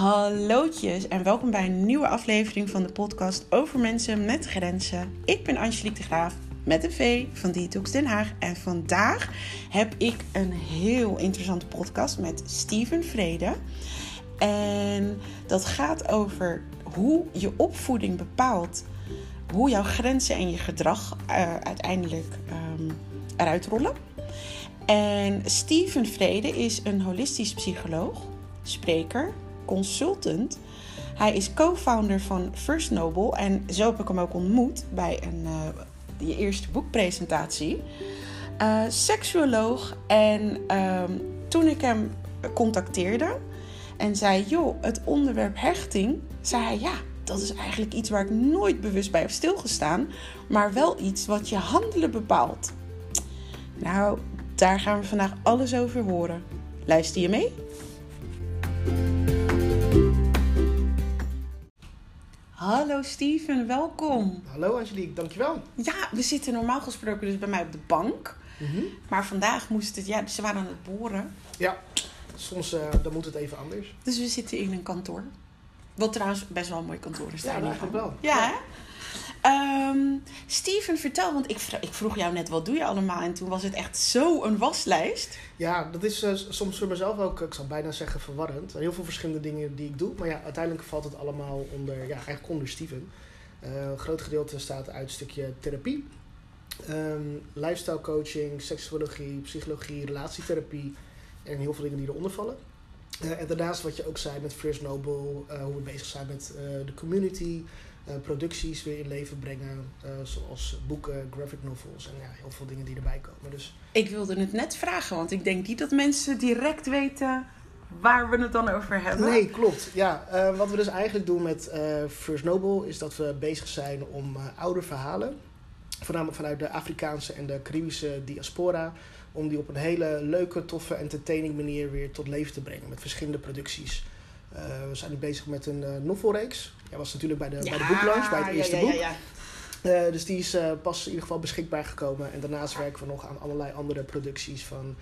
Hallootjes en welkom bij een nieuwe aflevering van de podcast over mensen met grenzen. Ik ben Angelique de Graaf met een V van Detox Den Haag en vandaag heb ik een heel interessante podcast met Steven Vrede. En dat gaat over hoe je opvoeding bepaalt hoe jouw grenzen en je gedrag uh, uiteindelijk um, eruit rollen. En Steven Vrede is een holistisch psycholoog, spreker, consultant. Hij is co-founder van First Noble en zo heb ik hem ook ontmoet bij een, uh, je eerste boekpresentatie. Uh, seksuoloog en um, toen ik hem contacteerde en zei: Joh, het onderwerp hechting, zei hij ja. Dat is eigenlijk iets waar ik nooit bewust bij heb stilgestaan, maar wel iets wat je handelen bepaalt. Nou, daar gaan we vandaag alles over horen. Luister je mee? Hallo Steven, welkom. Hallo Angelique, dankjewel. Ja, we zitten normaal gesproken dus bij mij op de bank. Mm -hmm. Maar vandaag moest het, ja, ze waren aan het boren. Ja, soms uh, dan moet het even anders. Dus we zitten in een kantoor. Wat trouwens best wel een mooi kantoor is. Ja, eigenlijk wel. Ja, ja. Um, Steven, vertel, want ik, ik, vroeg jou net wat doe je allemaal en toen was het echt zo een waslijst. Ja, dat is uh, soms voor mezelf ook, ik zal bijna zeggen verwarrend. Heel veel verschillende dingen die ik doe, maar ja, uiteindelijk valt het allemaal onder, ja, eigenlijk onder Steven. Uh, een groot gedeelte staat uit stukje therapie, um, lifestyle coaching, seksuologie, psychologie, relatietherapie en heel veel dingen die eronder vallen. En daarnaast wat je ook zei met First Noble, hoe we bezig zijn met de community, producties weer in leven brengen, zoals boeken, graphic novels en ja, heel veel dingen die erbij komen. Dus... Ik wilde het net vragen, want ik denk niet dat mensen direct weten waar we het dan over hebben. Nee, klopt. Ja, wat we dus eigenlijk doen met First Noble is dat we bezig zijn om oude verhalen, voornamelijk vanuit de Afrikaanse en de Caribische diaspora, om die op een hele leuke, toffe, entertaining manier weer tot leven te brengen. Met verschillende producties. We zijn nu bezig met een novelreeks. Jij was natuurlijk bij de, ja, bij de boeklaunch, bij het eerste ja, boek. Uh, dus die is pas in ieder geval beschikbaar gekomen. En daarnaast werken we nog aan allerlei andere producties van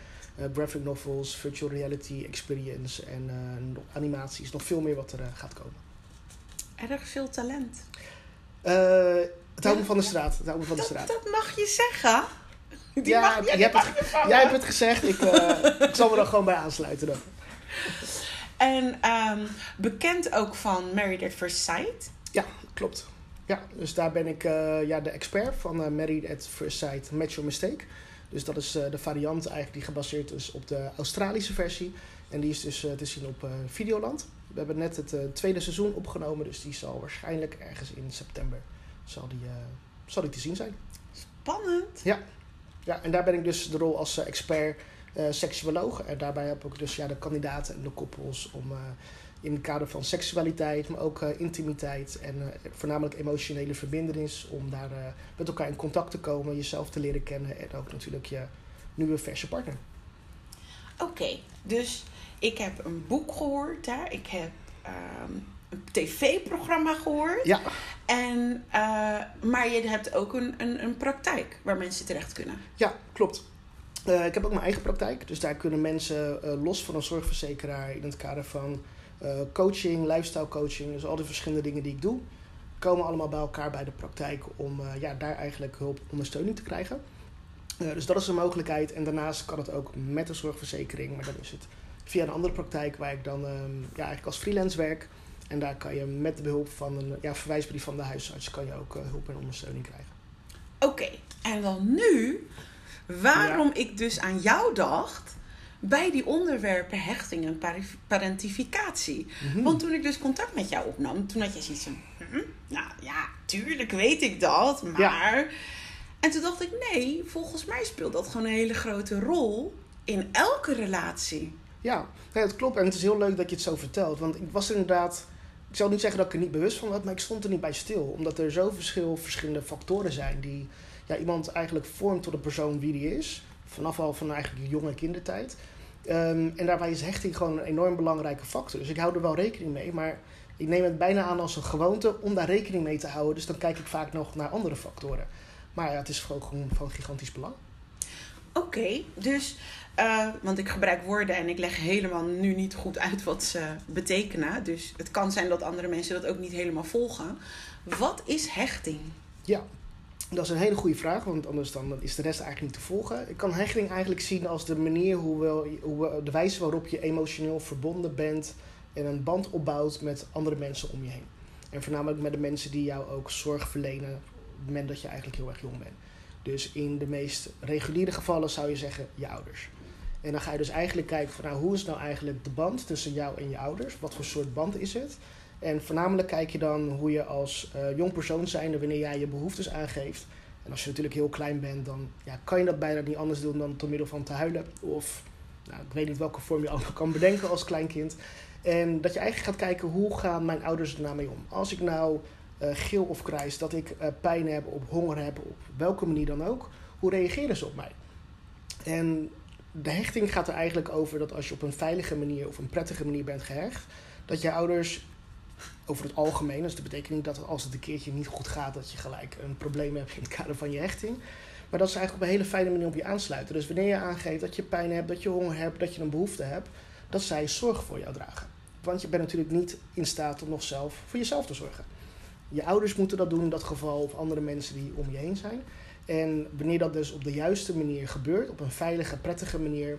graphic novels, virtual reality experience en animaties. Nog veel meer wat er gaat komen. Erg veel talent. het houdt me van de straat. Het van de straat. Dat, dat mag je zeggen. Die ja, mag, jij, hebt het, jij hebt het gezegd. Ik, ik zal me er gewoon bij aansluiten dan. En um, bekend ook van Married at First Sight. Ja, klopt. Ja, dus daar ben ik uh, ja, de expert van uh, Married at First Sight Match Your Mistake. Dus dat is de variant eigenlijk die gebaseerd is op de Australische versie. En die is dus te zien op Videoland. We hebben net het tweede seizoen opgenomen, dus die zal waarschijnlijk ergens in september zal die, zal die te zien zijn. Spannend. Ja, ja, en daar ben ik dus de rol als expert seksuoloog. En daarbij heb ik dus ja, de kandidaten en de koppels om uh, in het kader van seksualiteit, maar ook intimiteit en voornamelijk emotionele verbindenis, om daar met elkaar in contact te komen, jezelf te leren kennen en ook natuurlijk je nieuwe verse partner. Oké, okay, dus ik heb een boek gehoord daar. Ik heb um, een tv-programma gehoord. Ja. En, uh, maar je hebt ook een, een, een praktijk waar mensen terecht kunnen. Ja, klopt. Uh, ik heb ook mijn eigen praktijk. Dus daar kunnen mensen uh, los van een zorgverzekeraar in het kader van coaching, lifestyle coaching, dus al die verschillende dingen die ik doe, komen allemaal bij elkaar bij de praktijk om ja, daar eigenlijk hulp, ondersteuning te krijgen. dus dat is een mogelijkheid. En daarnaast kan het ook met een zorgverzekering, maar dan is het via een andere praktijk waar ik dan ja, eigenlijk als freelance werk. En daar kan je met de behulp van een ja, verwijsbrief van de huisarts kan je ook hulp en ondersteuning krijgen. Oké, en dan nu, waarom ja. ik dus aan jou dacht bij die onderwerpen hechting en parentificatie. Mm -hmm. Want toen ik dus contact met jou opnam, toen had je zoiets van, hm, nou ja, tuurlijk weet ik dat, maar... Ja. En toen dacht ik, nee, volgens mij speelt dat gewoon een hele grote rol in elke relatie. Ja, nee, dat klopt. En het is heel leuk dat je het zo vertelt. Want ik was er inderdaad ik zal niet zeggen dat ik er niet bewust van was, maar ik stond er niet bij stil. Omdat er zo verschil, verschillende factoren zijn die ja, iemand eigenlijk vormt tot de persoon wie die is. Vanaf al van eigenlijk jonge kindertijd. Um, en daarbij is hechting gewoon een enorm belangrijke factor. Dus ik hou er wel rekening mee, maar ik neem het bijna aan als een gewoonte om daar rekening mee te houden. Dus dan kijk ik vaak nog naar andere factoren. Maar ja, het is gewoon, gewoon van gigantisch belang. Oké, dus, uh, want ik gebruik woorden en ik leg helemaal nu niet goed uit wat ze betekenen. Dus het kan zijn dat andere mensen dat ook niet helemaal volgen. Wat is hechting? Ja, dat is een hele goede vraag, want anders dan is de rest eigenlijk niet te volgen. Ik kan hechting eigenlijk zien als de manier hoe hoe de wijze waarop je emotioneel verbonden bent en een band opbouwt met andere mensen om je heen. En voornamelijk met de mensen die jou ook zorg verlenen op het moment dat je eigenlijk heel erg jong bent. Dus in de meest reguliere gevallen zou je zeggen je ouders. En dan ga je dus eigenlijk kijken van nou, hoe is nou eigenlijk de band tussen jou en je ouders? Wat voor soort band is het? En voornamelijk kijk je dan hoe je als uh, jong persoon zijnde, wanneer jij je behoeftes aangeeft. En als je natuurlijk heel klein bent, dan ja, kan je dat bijna niet anders doen dan door middel van te huilen. Of nou, ik weet niet welke vorm je ook kan bedenken als kleinkind. En dat je eigenlijk gaat kijken hoe gaan mijn ouders er nou mee om. Als ik nou uh, geel of krijs, dat ik uh, pijn heb, op honger heb, op welke manier dan ook, hoe reageren ze op mij? En de hechting gaat er eigenlijk over dat als je op een veilige manier of een prettige manier bent gehecht, dat je ouders over het algemeen, dus dat betekent dat als het een keertje niet goed gaat, dat je gelijk een probleem hebt in het kader van je hechting. Maar dat ze eigenlijk op een hele fijne manier op je aansluiten. Dus wanneer je aangeeft dat je pijn hebt, dat je honger hebt, dat je een behoefte hebt, dat zij zorg voor jou dragen. Want je bent natuurlijk niet in staat om nog zelf voor jezelf te zorgen. Je ouders moeten dat doen in dat geval, of andere mensen die om je heen zijn. En wanneer dat dus op de juiste manier gebeurt, op een veilige, prettige manier,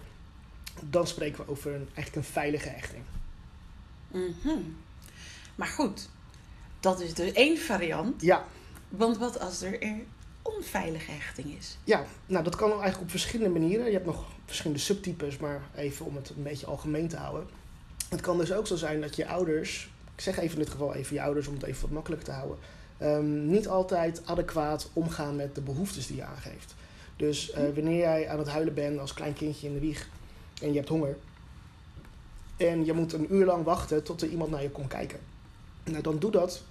dan spreken we over een, eigenlijk een veilige hechting. Mm Maar goed, dat is dus één variant. Ja. Want wat als er een onveilige hechting is? Ja, nou dat kan eigenlijk op verschillende manieren. Je hebt nog verschillende subtypes, maar even om het een beetje algemeen te houden. Het kan dus ook zo zijn dat je ouders, ik zeg even in dit geval even je ouders om het even wat makkelijker te houden, um, niet altijd adequaat omgaan met de behoeftes die je aangeeft. Dus uh, wanneer jij aan het huilen bent als klein kindje in de wieg en je hebt honger en je moet een uur lang wachten tot er iemand naar je komt kijken. Nou, dan doe dat,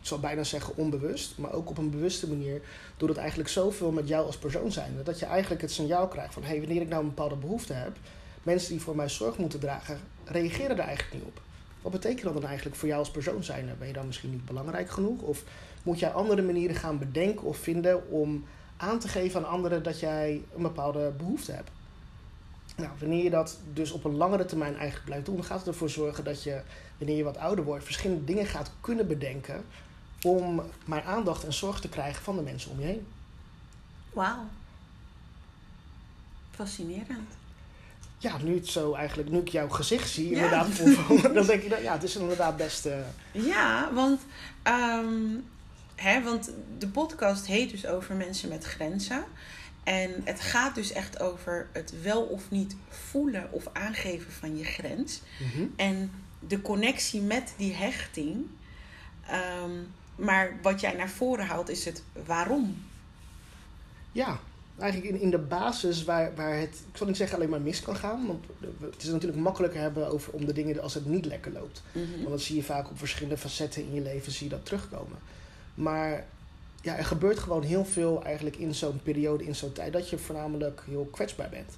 ik zal bijna zeggen onbewust, maar ook op een bewuste manier, doe dat eigenlijk zoveel met jou als persoon zijn. Dat je eigenlijk het signaal krijgt van, hé, hey, wanneer ik nou een bepaalde behoefte heb, mensen die voor mij zorg moeten dragen, reageren daar eigenlijk niet op. Wat betekent dat dan eigenlijk voor jou als persoon zijn? Ben je dan misschien niet belangrijk genoeg? Of moet jij andere manieren gaan bedenken of vinden om aan te geven aan anderen dat jij een bepaalde behoefte hebt? Nou, wanneer je dat dus op een langere termijn eigenlijk blijft doen, gaat het ervoor zorgen dat je, wanneer je wat ouder wordt, verschillende dingen gaat kunnen bedenken om maar aandacht en zorg te krijgen van de mensen om je heen. Wauw. Fascinerend ja, nu het zo eigenlijk, nu ik jouw gezicht zie, inderdaad, dan denk ik dat ja, het is inderdaad best. Uh... Ja, want, um, hè, want de podcast heet dus over mensen met grenzen. En het gaat dus echt over het wel of niet voelen of aangeven van je grens. Mhm. En de connectie met die hechting. Um, maar wat jij naar voren haalt is het waarom. Ja, eigenlijk in, in de basis waar, waar het, ik zal niet zeggen alleen maar mis kan gaan. Want het is natuurlijk makkelijker hebben over, om de dingen als het niet lekker loopt. Mhm. Want dat zie je vaak op verschillende facetten in je leven, zie je dat terugkomen. Maar ja, er gebeurt gewoon heel veel eigenlijk in zo'n periode, in zo'n tijd, dat je voornamelijk heel kwetsbaar bent.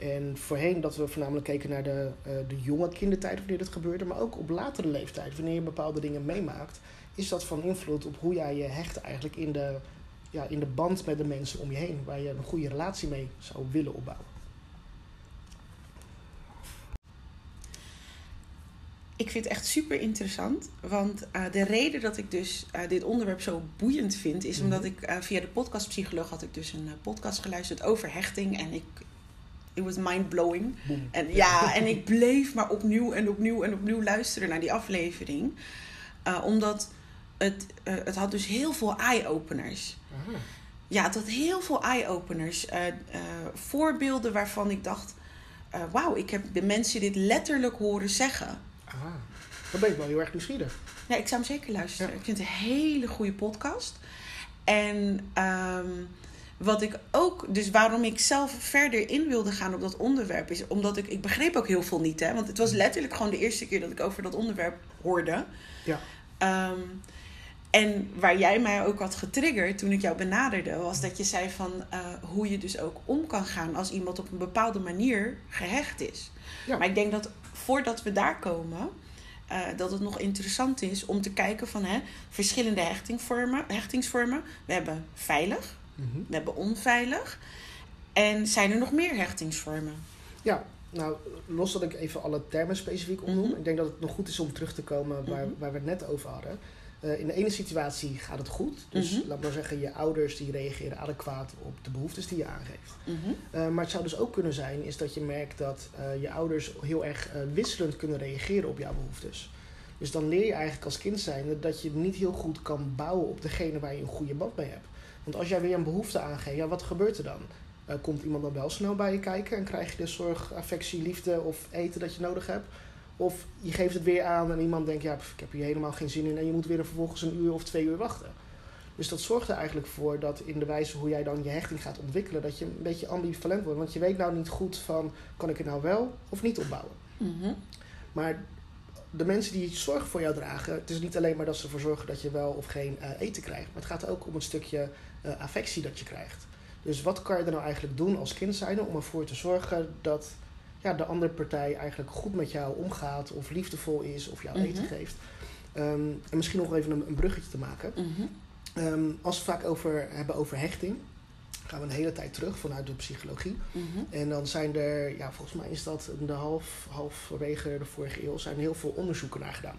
En voorheen dat we voornamelijk keken naar de, uh, de jonge kindertijd, wanneer dit gebeurde, maar ook op latere leeftijd, wanneer je bepaalde dingen meemaakt, is dat van invloed op hoe jij je hecht eigenlijk in de ja, in de band met de mensen om je heen, waar je een goede relatie mee zou willen opbouwen. Ik vind het echt super interessant. Want uh, de reden dat ik dus uh, dit onderwerp zo boeiend vind, is mm -hmm. omdat ik via de podcast Psycholoog had ik dus een podcast geluisterd over hechting. En ik. It was mind blowing. En ja, en ik bleef maar opnieuw en opnieuw en opnieuw luisteren naar die aflevering. omdat het, het had dus heel veel eye-openers. Ja, het had heel veel eye-openers. Uh, uh, voorbeelden waarvan ik dacht: wauw, ik heb de mensen dit letterlijk horen zeggen. Ah, dan ben ik wel heel erg nieuwsgierig. Ja, ik zou hem zeker luisteren. Ja. Ik vind het een hele goede podcast. En um, wat ik ook, dus waarom ik zelf verder in wilde gaan op dat onderwerp, is omdat ik, ik begreep ook heel veel niet, hè, want het was letterlijk gewoon de eerste keer dat ik over dat onderwerp hoorde. Ja. Um, en waar jij mij ook had getriggerd toen ik jou benaderde, was dat je zei van uh, hoe je dus ook om kan gaan als iemand op een bepaalde manier gehecht is. Ja. Maar ik denk dat voordat we daar komen, uh, dat het nog interessant is om te kijken van hè, verschillende hechtingvormen, hechtingsvormen. We hebben veilig, mm -hmm. we hebben onveilig. En zijn er nog meer hechtingsvormen? Ja, nou, los dat ik even alle termen specifiek omnoem. Mhm. Ik denk dat het nog goed is om terug te komen waar, Mhm. waar we het net over hadden. Eh, in de ene situatie gaat het goed. Dus Mhm. laat maar zeggen, je ouders die reageren adequaat op de behoeftes die je aangeeft. Mhm. Eh, maar het zou dus ook kunnen zijn, is dat je merkt dat eh, je ouders heel erg wisselend kunnen reageren op jouw behoeftes. Dus dan leer je eigenlijk als kind zijnde dat je niet heel goed kan bouwen op degene waar je een goede band mee hebt. Want als jij weer een behoefte aangeeft, ja, wat gebeurt er dan? Eh, komt iemand dan wel snel bij je kijken en krijg je de zorg, affectie, liefde of eten dat je nodig hebt? Of je geeft het weer aan en iemand denkt, ja, pff, ik heb hier helemaal geen zin in en je moet weer vervolgens een uur of twee uur wachten. Dus dat zorgt er eigenlijk voor dat in de wijze hoe jij dan je hechting gaat ontwikkelen, dat je een beetje ambivalent wordt. Want je weet nou niet goed van, kan ik het nou wel of niet opbouwen? Mhm. Maar de mensen die zorg voor jou dragen, het is niet alleen maar dat ze ervoor zorgen dat je wel of geen eh, eten krijgt. Maar het gaat ook om een stukje eh, affectie dat je krijgt. Dus wat kan je er nou eigenlijk doen als kind zijnde om ervoor te zorgen dat ja, de andere partij eigenlijk goed met jou omgaat of liefdevol is of jou Mhm. eten geeft. Ehm, en misschien nog even een, een bruggetje te maken. Mhm. Ehm, als we het vaak over hebben over hechting, gaan we een hele tijd terug vanuit de psychologie. Mhm. En dan zijn er, ja, volgens mij is dat in de half, halverwege de vorige eeuw, zijn er heel veel onderzoeken naar gedaan.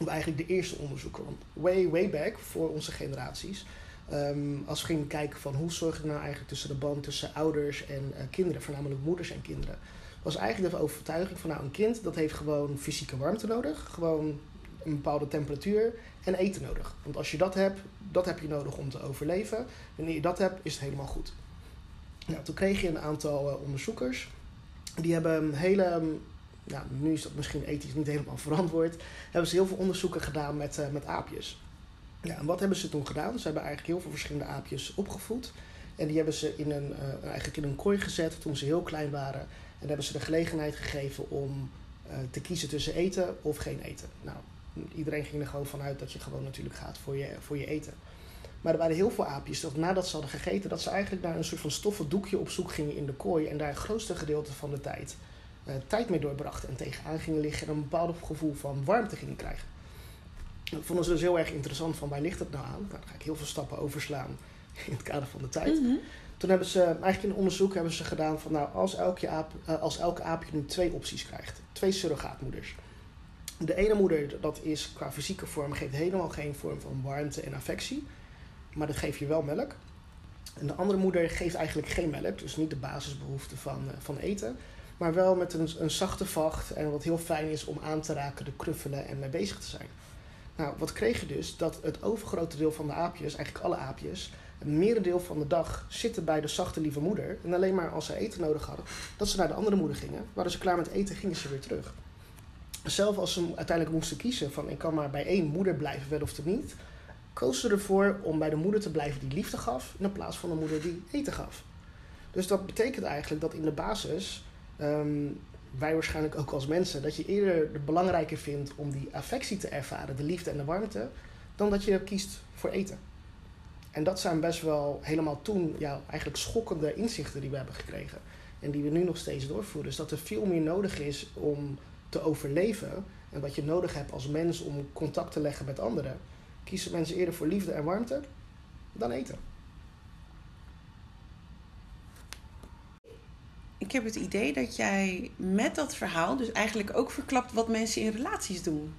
Of eigenlijk de eerste onderzoeken, want way, way back voor onze generaties. Ehm, als we gingen kijken van hoe zorg je nou eigenlijk tussen de band tussen ouders en eh, kinderen, voornamelijk moeders en kinderen, was eigenlijk de overtuiging van nou een kind dat heeft gewoon fysieke warmte nodig, gewoon een bepaalde temperatuur en eten nodig. Want als je dat hebt, dat heb je nodig om te overleven. Wanneer je dat hebt, is het helemaal goed. Nou, toen kreeg je een aantal eh, onderzoekers. Die hebben een hele, ehm, nou, nu is dat misschien ethisch niet helemaal verantwoord, hebben ze heel veel onderzoeken gedaan met, eh, met aapjes. Ja, en wat hebben ze toen gedaan? Ze hebben eigenlijk heel veel verschillende aapjes opgevoed. En die hebben ze in een, eh, eigenlijk in een kooi gezet toen ze heel klein waren. En hebben ze de gelegenheid gegeven om eh, te kiezen tussen eten of geen eten. Nou, iedereen ging er gewoon vanuit dat je gewoon natuurlijk gaat voor je, voor je eten. Maar er waren heel veel aapjes dat nadat ze hadden gegeten, dat ze eigenlijk naar een soort van stoffen doekje op zoek gingen in de kooi. En daar het grootste gedeelte van de tijd eh, tijd mee doorbrachten. En tegenaan gingen liggen en een bepaald gevoel van warmte gingen krijgen. Dat vonden ze dus heel erg interessant van waar ligt het nou aan? Nou, dan ga ik heel veel stappen overslaan in het kader van de tijd. Mhm. Toen hebben ze, eigenlijk in onderzoek hebben ze gedaan van nou, als elke, aap, eh, als elke aapje nu twee opties krijgt. Twee surrogaatmoeders. De ene moeder, dat is qua fysieke vorm, geeft helemaal geen vorm van warmte en affectie. Maar dat geeft je wel melk. En de andere moeder geeft eigenlijk geen melk, dus niet de basisbehoeften van, eh, van eten. Maar wel met een, een zachte vacht en wat heel fijn is om aan te raken, te knuffelen en mee bezig te zijn. Nou, wat kreeg je dus? Dat het overgrote deel van de aapjes, eigenlijk alle aapjes, het merendeel van de dag zitten bij de zachte lieve moeder. En alleen maar als ze eten nodig hadden, dat ze naar de andere moeder gingen. Waren ze klaar met eten, gingen ze weer terug. Zelf als ze uiteindelijk moesten kiezen van ik kan maar bij één moeder blijven, wel of niet, koos ze ervoor om bij de moeder te blijven die liefde gaf, in plaats van de moeder die eten gaf. Dus dat betekent eigenlijk dat in de basis, ehm, wij waarschijnlijk ook als mensen, dat je eerder het belangrijker vindt om die affectie te ervaren, de liefde en de warmte, dan dat je kiest voor eten. En dat zijn best wel helemaal toen ja, eigenlijk schokkende inzichten die we hebben gekregen. En die we nu nog steeds doorvoeren. Dus dat er veel meer nodig is om te overleven. En wat je nodig hebt als mens om contact te leggen met anderen. Kiezen mensen eerder voor liefde en warmte dan eten. Ik heb het idee dat jij met dat verhaal dus eigenlijk ook verklapt wat mensen in relaties doen.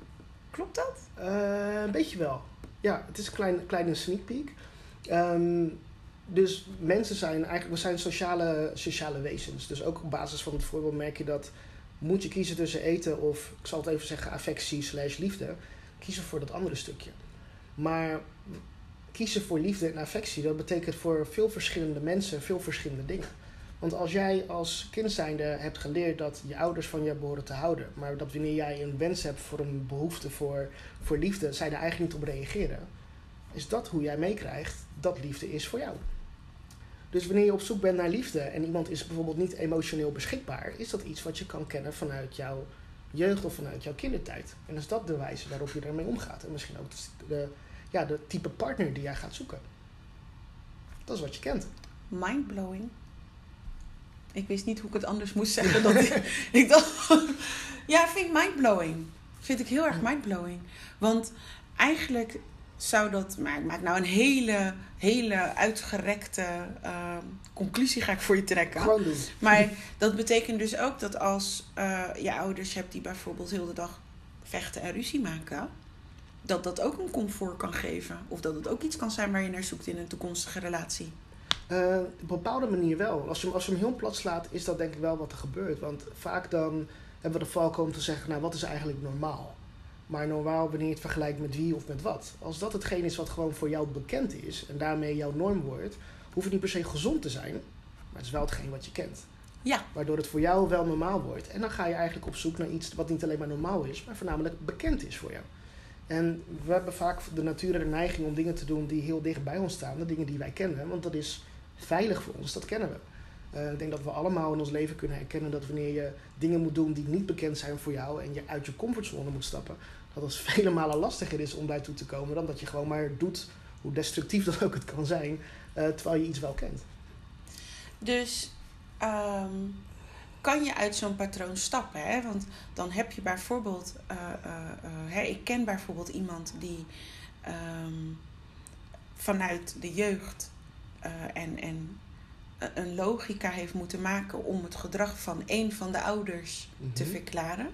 Klopt dat? Eh, een beetje wel. Ja, het is een klein, kleine sneak peek. Ehm, dus mensen zijn eigenlijk, we zijn sociale, sociale wezens. Dus ook op basis van het voorbeeld merk je dat moet je kiezen tussen eten of, ik zal het even zeggen, affectie slash liefde. Kiezen voor dat andere stukje. Maar kiezen voor liefde en affectie, dat betekent voor veel verschillende mensen veel verschillende dingen. Want als jij als kind zijnde hebt geleerd dat je ouders van je behoren te houden, maar dat wanneer jij een wens hebt voor een behoefte voor, voor liefde, zij er eigenlijk niet op reageren, is dat hoe jij meekrijgt dat liefde is voor jou. Dus wanneer je op zoek bent naar liefde en iemand is bijvoorbeeld niet emotioneel beschikbaar, is dat iets wat je kan kennen vanuit jouw jeugd of vanuit jouw kindertijd. En is dat de wijze waarop je ermee omgaat. En misschien ook de, ja, de type partner die jij gaat zoeken. Dat is wat je kent. Mindblowing. Ik wist niet hoe ik het anders moest zeggen. Dat ik, ik dacht, ja, vind ik mindblowing. Vind ik heel erg mindblowing. Want eigenlijk zou dat, maar ik maak nou een hele, hele uitgerekte uh, conclusie ga ik voor je trekken. Maar dat betekent dus ook dat als uh, je ouders hebt die bijvoorbeeld heel de dag vechten en ruzie maken, dat dat ook een comfort kan geven. Of dat het ook iets kan zijn waar je naar zoekt in een toekomstige relatie. Uh, op een bepaalde manier wel. Als je, als je hem heel plat slaat, is dat denk ik wel wat er gebeurt. Want vaak dan hebben we de valk om te zeggen, nou wat is eigenlijk normaal? Maar normaal wanneer je het vergelijkt met wie of met wat. Als dat hetgeen is wat gewoon voor jou bekend is en daarmee jouw norm wordt, hoeft het niet per se gezond te zijn. Maar het is wel hetgeen wat je kent. Ja. Waardoor het voor jou wel normaal wordt. En dan ga je eigenlijk op zoek naar iets wat niet alleen maar normaal is, maar voornamelijk bekend is voor jou. En we hebben vaak de natuur en de neiging om dingen te doen die heel dicht bij ons staan. De dingen die wij kennen. Want dat is veilig voor ons, dat kennen we. Uh, ik denk dat we allemaal in ons leven kunnen herkennen dat wanneer je dingen moet doen die niet bekend zijn voor jou en je uit je comfortzone moet stappen, dat het vele malen lastiger is om daartoe te komen dan dat je gewoon maar doet, hoe destructief dat ook het kan zijn, uh, terwijl je iets wel kent. Dus um, kan je uit zo'n patroon stappen? Hè? Want dan heb je bijvoorbeeld, hè, ik ken bijvoorbeeld iemand die um, vanuit de jeugd en, en een logica heeft moeten maken om het gedrag van een van de ouders mm -hmm. te verklaren.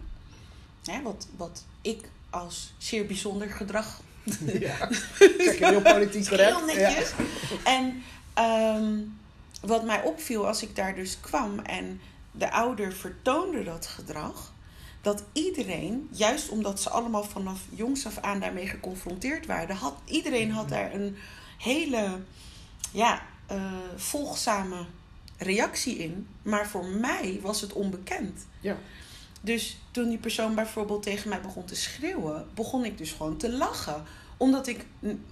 Hè, wat, wat ik als zeer bijzonder gedrag. Ja, zeg je heel politiek correct. Heel netjes. Ja. En um, wat mij opviel als ik daar dus kwam en de ouder vertoonde dat gedrag, dat iedereen, juist omdat ze allemaal vanaf jongs af aan daarmee geconfronteerd waren, had, iedereen had daar een hele ja, uh, volgzame reactie in. Maar voor mij was het onbekend. Ja. Dus toen die persoon bijvoorbeeld tegen mij begon te schreeuwen, begon ik dus gewoon te lachen. Omdat ik,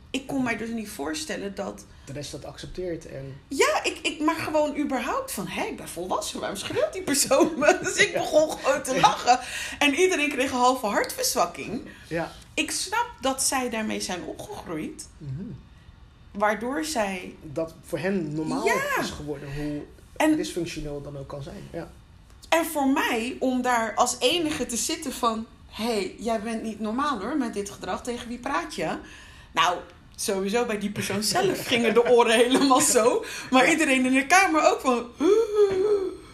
ik kon mij dus niet voorstellen dat... De rest dat accepteert en... Ja, ik, ik maar gewoon überhaupt van, hé, ik ben volwassen, waarom schreeuwt die persoon me? Dus ik begon gewoon te lachen. En iedereen kreeg een halve hartverzwakking. Ja. Ik snap dat zij daarmee zijn opgegroeid. Mm -hmm. Waardoor zij... Dat voor hen normaal Ja. is geworden, hoe En- dysfunctioneel dan ook kan zijn. Ja. En voor mij, om daar als enige te zitten van... Hé, hey, jij bent niet normaal hoor, met dit gedrag. Tegen wie praat je? Nou, sowieso bij die persoon zelf gingen de oren helemaal zo. Maar iedereen in de kamer ook van...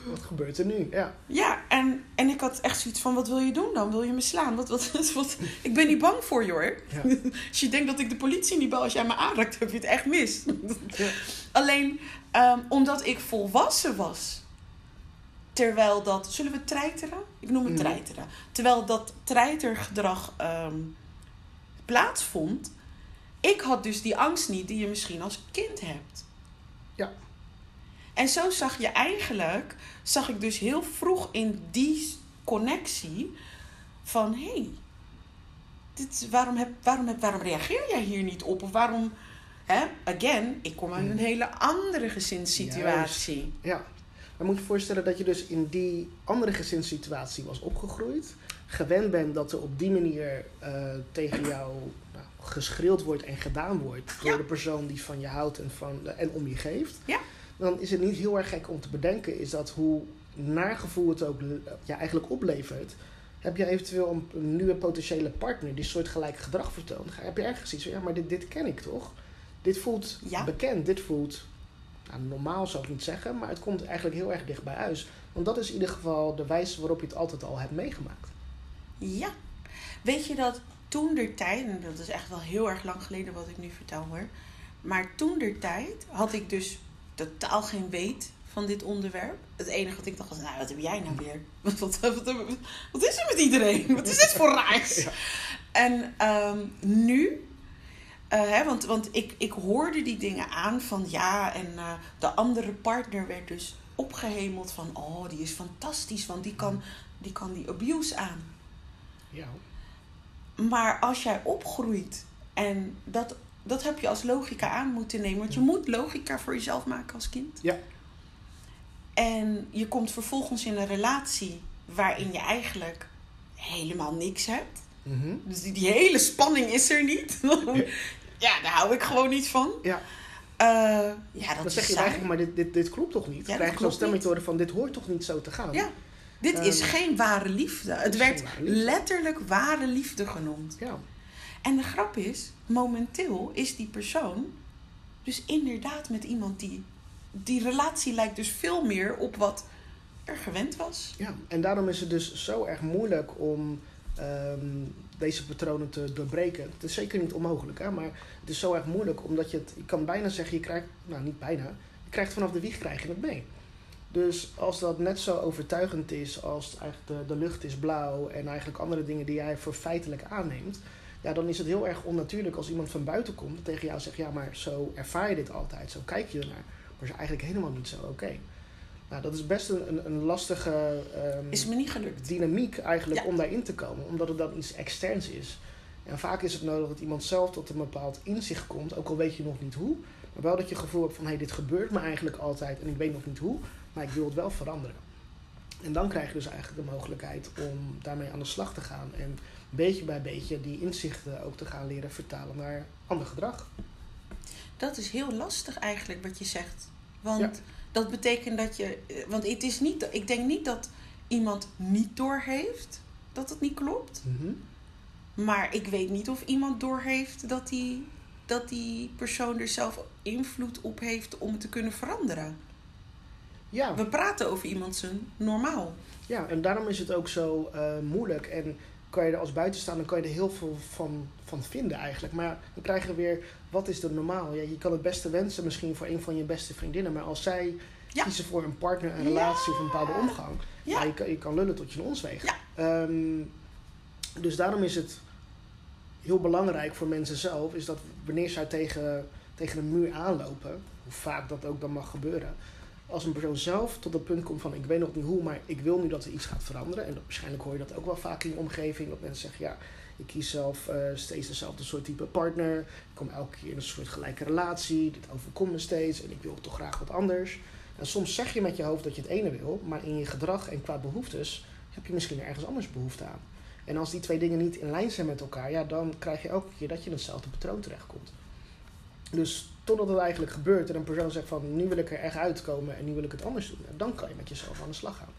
Wat gebeurt er nu? Ja. Ja, en, en ik had echt zoiets van, wat wil je doen dan? Wil je me slaan? Wat, wat, wat, ik ben niet bang voor je hoor. Ja. Als je denkt dat ik de politie niet bel als jij me aanraakt, heb je het echt mis. Ja. Alleen um, omdat ik volwassen was. Terwijl dat, zullen we treiteren? Ik noem het Mhm. treiteren. Terwijl dat treitergedrag um, plaatsvond. Ik had dus die angst niet die je misschien als kind hebt. En zo zag je eigenlijk, zag ik dus heel vroeg in die connectie van hé, hey, dit, waarom, heb, waarom, heb, waarom reageer jij hier niet op? Of waarom, hè, again, ik kom uit een hele andere gezinssituatie. Ja. Maar moet je voorstellen dat je dus in die andere gezinssituatie was opgegroeid. Gewend bent dat er op die manier eh, tegen jou nou, geschreeuwd wordt en gedaan wordt. Door Ja. de persoon die van je houdt en, van, en om je geeft. Ja. Dan is het niet heel erg gek om te bedenken. Is dat hoe naar gevoel het ook ja, eigenlijk oplevert. Heb je eventueel een, een nieuwe potentiële partner die soortgelijk gedrag vertoont. Heb je ergens iets van ja, maar dit, dit ken ik toch? Dit voelt Ja. bekend. Dit voelt nou, normaal zou ik niet zeggen, maar het komt eigenlijk heel erg dicht bij huis. Want dat is in ieder geval de wijze waarop je het altijd al hebt meegemaakt. Ja. Weet je dat toen der tijd, en dat is echt wel heel erg lang geleden wat ik nu vertel hoor. Maar toen der tijd had ik dus totaal geen weet van dit onderwerp. Het enige wat ik dacht was, nou wat heb jij nou weer? Wat, wat, wat, is er met iedereen? Wat is dit voor raars? Ja. En ehm, nu, eh, hè, want, want ik, ik hoorde die dingen aan van ja, en eh, de andere partner werd dus opgehemeld van oh, die is fantastisch, want die kan die, kan die abuse aan. Ja, Maar als jij opgroeit en dat, dat heb je als logica aan moeten nemen, want je moet logica voor jezelf maken als kind. Ja. En je komt vervolgens in een relatie waarin je eigenlijk helemaal niks hebt. Mhm. Dus die, die hele spanning is er niet. ja, daar hou ik gewoon niet van. ja. Eh, ja, dat dan zeg je saai. eigenlijk, maar dit, dit, dit klopt toch niet? Dan krijg je zo'n stemming te horen van dit hoort toch niet zo te gaan? Ja. Dit is Ehm, geen ware liefde. Het werd geen ware liefde. letterlijk ware liefde genoemd. Ja. En de grap is, momenteel is die persoon dus inderdaad met iemand die. Die relatie lijkt dus veel meer op wat er gewend was. Ja, en daarom is het dus zo erg moeilijk om ehm, deze patronen te doorbreken. Het is zeker niet onmogelijk, hè, maar het is zo erg moeilijk omdat je het, je kan bijna zeggen, je krijgt, nou niet bijna, je krijgt vanaf de wieg krijg je het mee. Dus als dat net zo overtuigend is als eigenlijk de, de lucht is blauw en eigenlijk andere dingen die jij voor feitelijk aanneemt, ja, dan is het heel erg onnatuurlijk als iemand van buiten komt en tegen jou zegt, ja, maar zo ervaar je dit altijd, zo kijk je ernaar. Maar is eigenlijk helemaal niet zo oké. Nou, dat is best een, een lastige ehm, Is me niet gelukt. dynamiek eigenlijk Ja. om daarin te komen, omdat het dan iets externs is. En vaak is het nodig dat iemand zelf tot een bepaald inzicht komt, ook al weet je nog niet hoe, maar wel dat je het gevoel hebt van hé, hey, dit gebeurt me eigenlijk altijd en ik weet nog niet hoe, maar ik wil het wel veranderen. En dan krijg je dus eigenlijk de mogelijkheid om daarmee aan de slag te gaan en beetje bij beetje die inzichten ook te gaan leren vertalen naar ander gedrag. Dat is heel lastig eigenlijk wat je zegt. Want Ja. dat betekent dat je. eh, Want het is niet. Ik denk niet dat iemand niet doorheeft dat het niet klopt. Maar ik weet niet of iemand doorheeft dat die, dat die persoon er zelf invloed op heeft om het te kunnen veranderen. Ja, We praten over iemand zijn normaal. Ja, en daarom is het ook zo eh, moeilijk. En kan je er als buitenstaander kan je er heel veel van, van vinden eigenlijk. Maar dan krijg je weer, wat is er normaal? Ja, je kan het beste wensen misschien voor een van je beste vriendinnen. Maar als zij Ja. kiezen voor een partner, een Ja. relatie of een bepaalde omgang. Ja. Je, kan, je kan lullen tot je ons weegt. Ja. Ehm, dus daarom is het heel belangrijk voor mensen zelf... is dat wanneer zij tegen, tegen een muur aanlopen... hoe vaak dat ook dan mag gebeuren als een persoon zelf tot het punt komt van ik weet nog niet hoe, maar ik wil nu dat er iets gaat veranderen. En waarschijnlijk hoor je dat ook wel vaak in je omgeving. Dat mensen zeggen, ja, ik kies zelf eh, steeds dezelfde soort type partner. Ik kom elke keer in een soort gelijke relatie. Dit overkomt me steeds en ik wil toch graag wat anders. En soms zeg je met je hoofd dat je het ene wil, maar in je gedrag en qua behoeftes heb je misschien ergens anders behoefte aan. En als die twee dingen niet in lijn zijn met elkaar, ja, dan krijg je elke keer dat je in hetzelfde patroon terechtkomt. Dus totdat het eigenlijk gebeurt en een persoon zegt van nu wil ik er echt uitkomen en nu wil ik het anders doen, dan kan je met jezelf aan de slag gaan.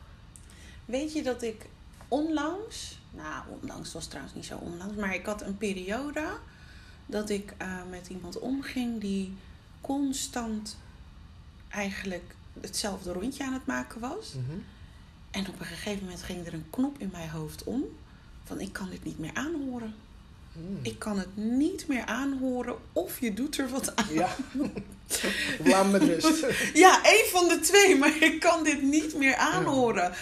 Weet je dat ik onlangs, nou onlangs was trouwens niet zo onlangs, maar ik had een periode dat ik eh, met iemand omging die constant eigenlijk hetzelfde rondje aan het maken was. En op een gegeven moment ging er een knop in mijn hoofd om van ik kan dit niet meer aanhoren. Ik kan het niet meer aanhoren of je doet er wat aan. Ja. laat me rust. Ja, één van de twee, maar ik kan dit niet meer aanhoren.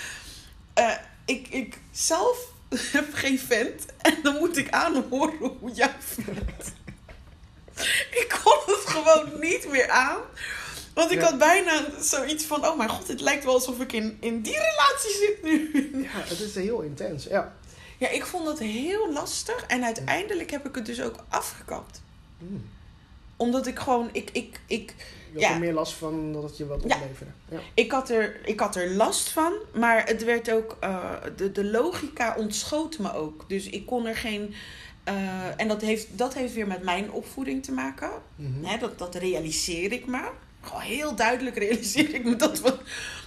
Eh, ik, ik zelf heb geen vent en dan moet ik aanhoren hoe jij vindt. ik kon het gewoon niet meer aan. Want ik Ja. had bijna zoiets van: oh mijn god, het lijkt wel alsof ik in, in die relatie zit nu. Ja, het is heel intens. Ja. Ja, ik vond dat heel lastig en uiteindelijk heb ik het dus ook afgekapt. Mm. Omdat ik gewoon, ik, ik, ik, Je had Ja. er meer last van dat je wat opleverde. Ja. Ik had, er, ik had er last van, maar het werd ook. eh, de, de logica ontschoot me ook. Dus ik kon er geen. eh, en dat heeft, dat heeft weer met mijn opvoeding te maken. Mhm. Dat, dat realiseer ik me. Gewoon heel duidelijk realiseer ik me dat.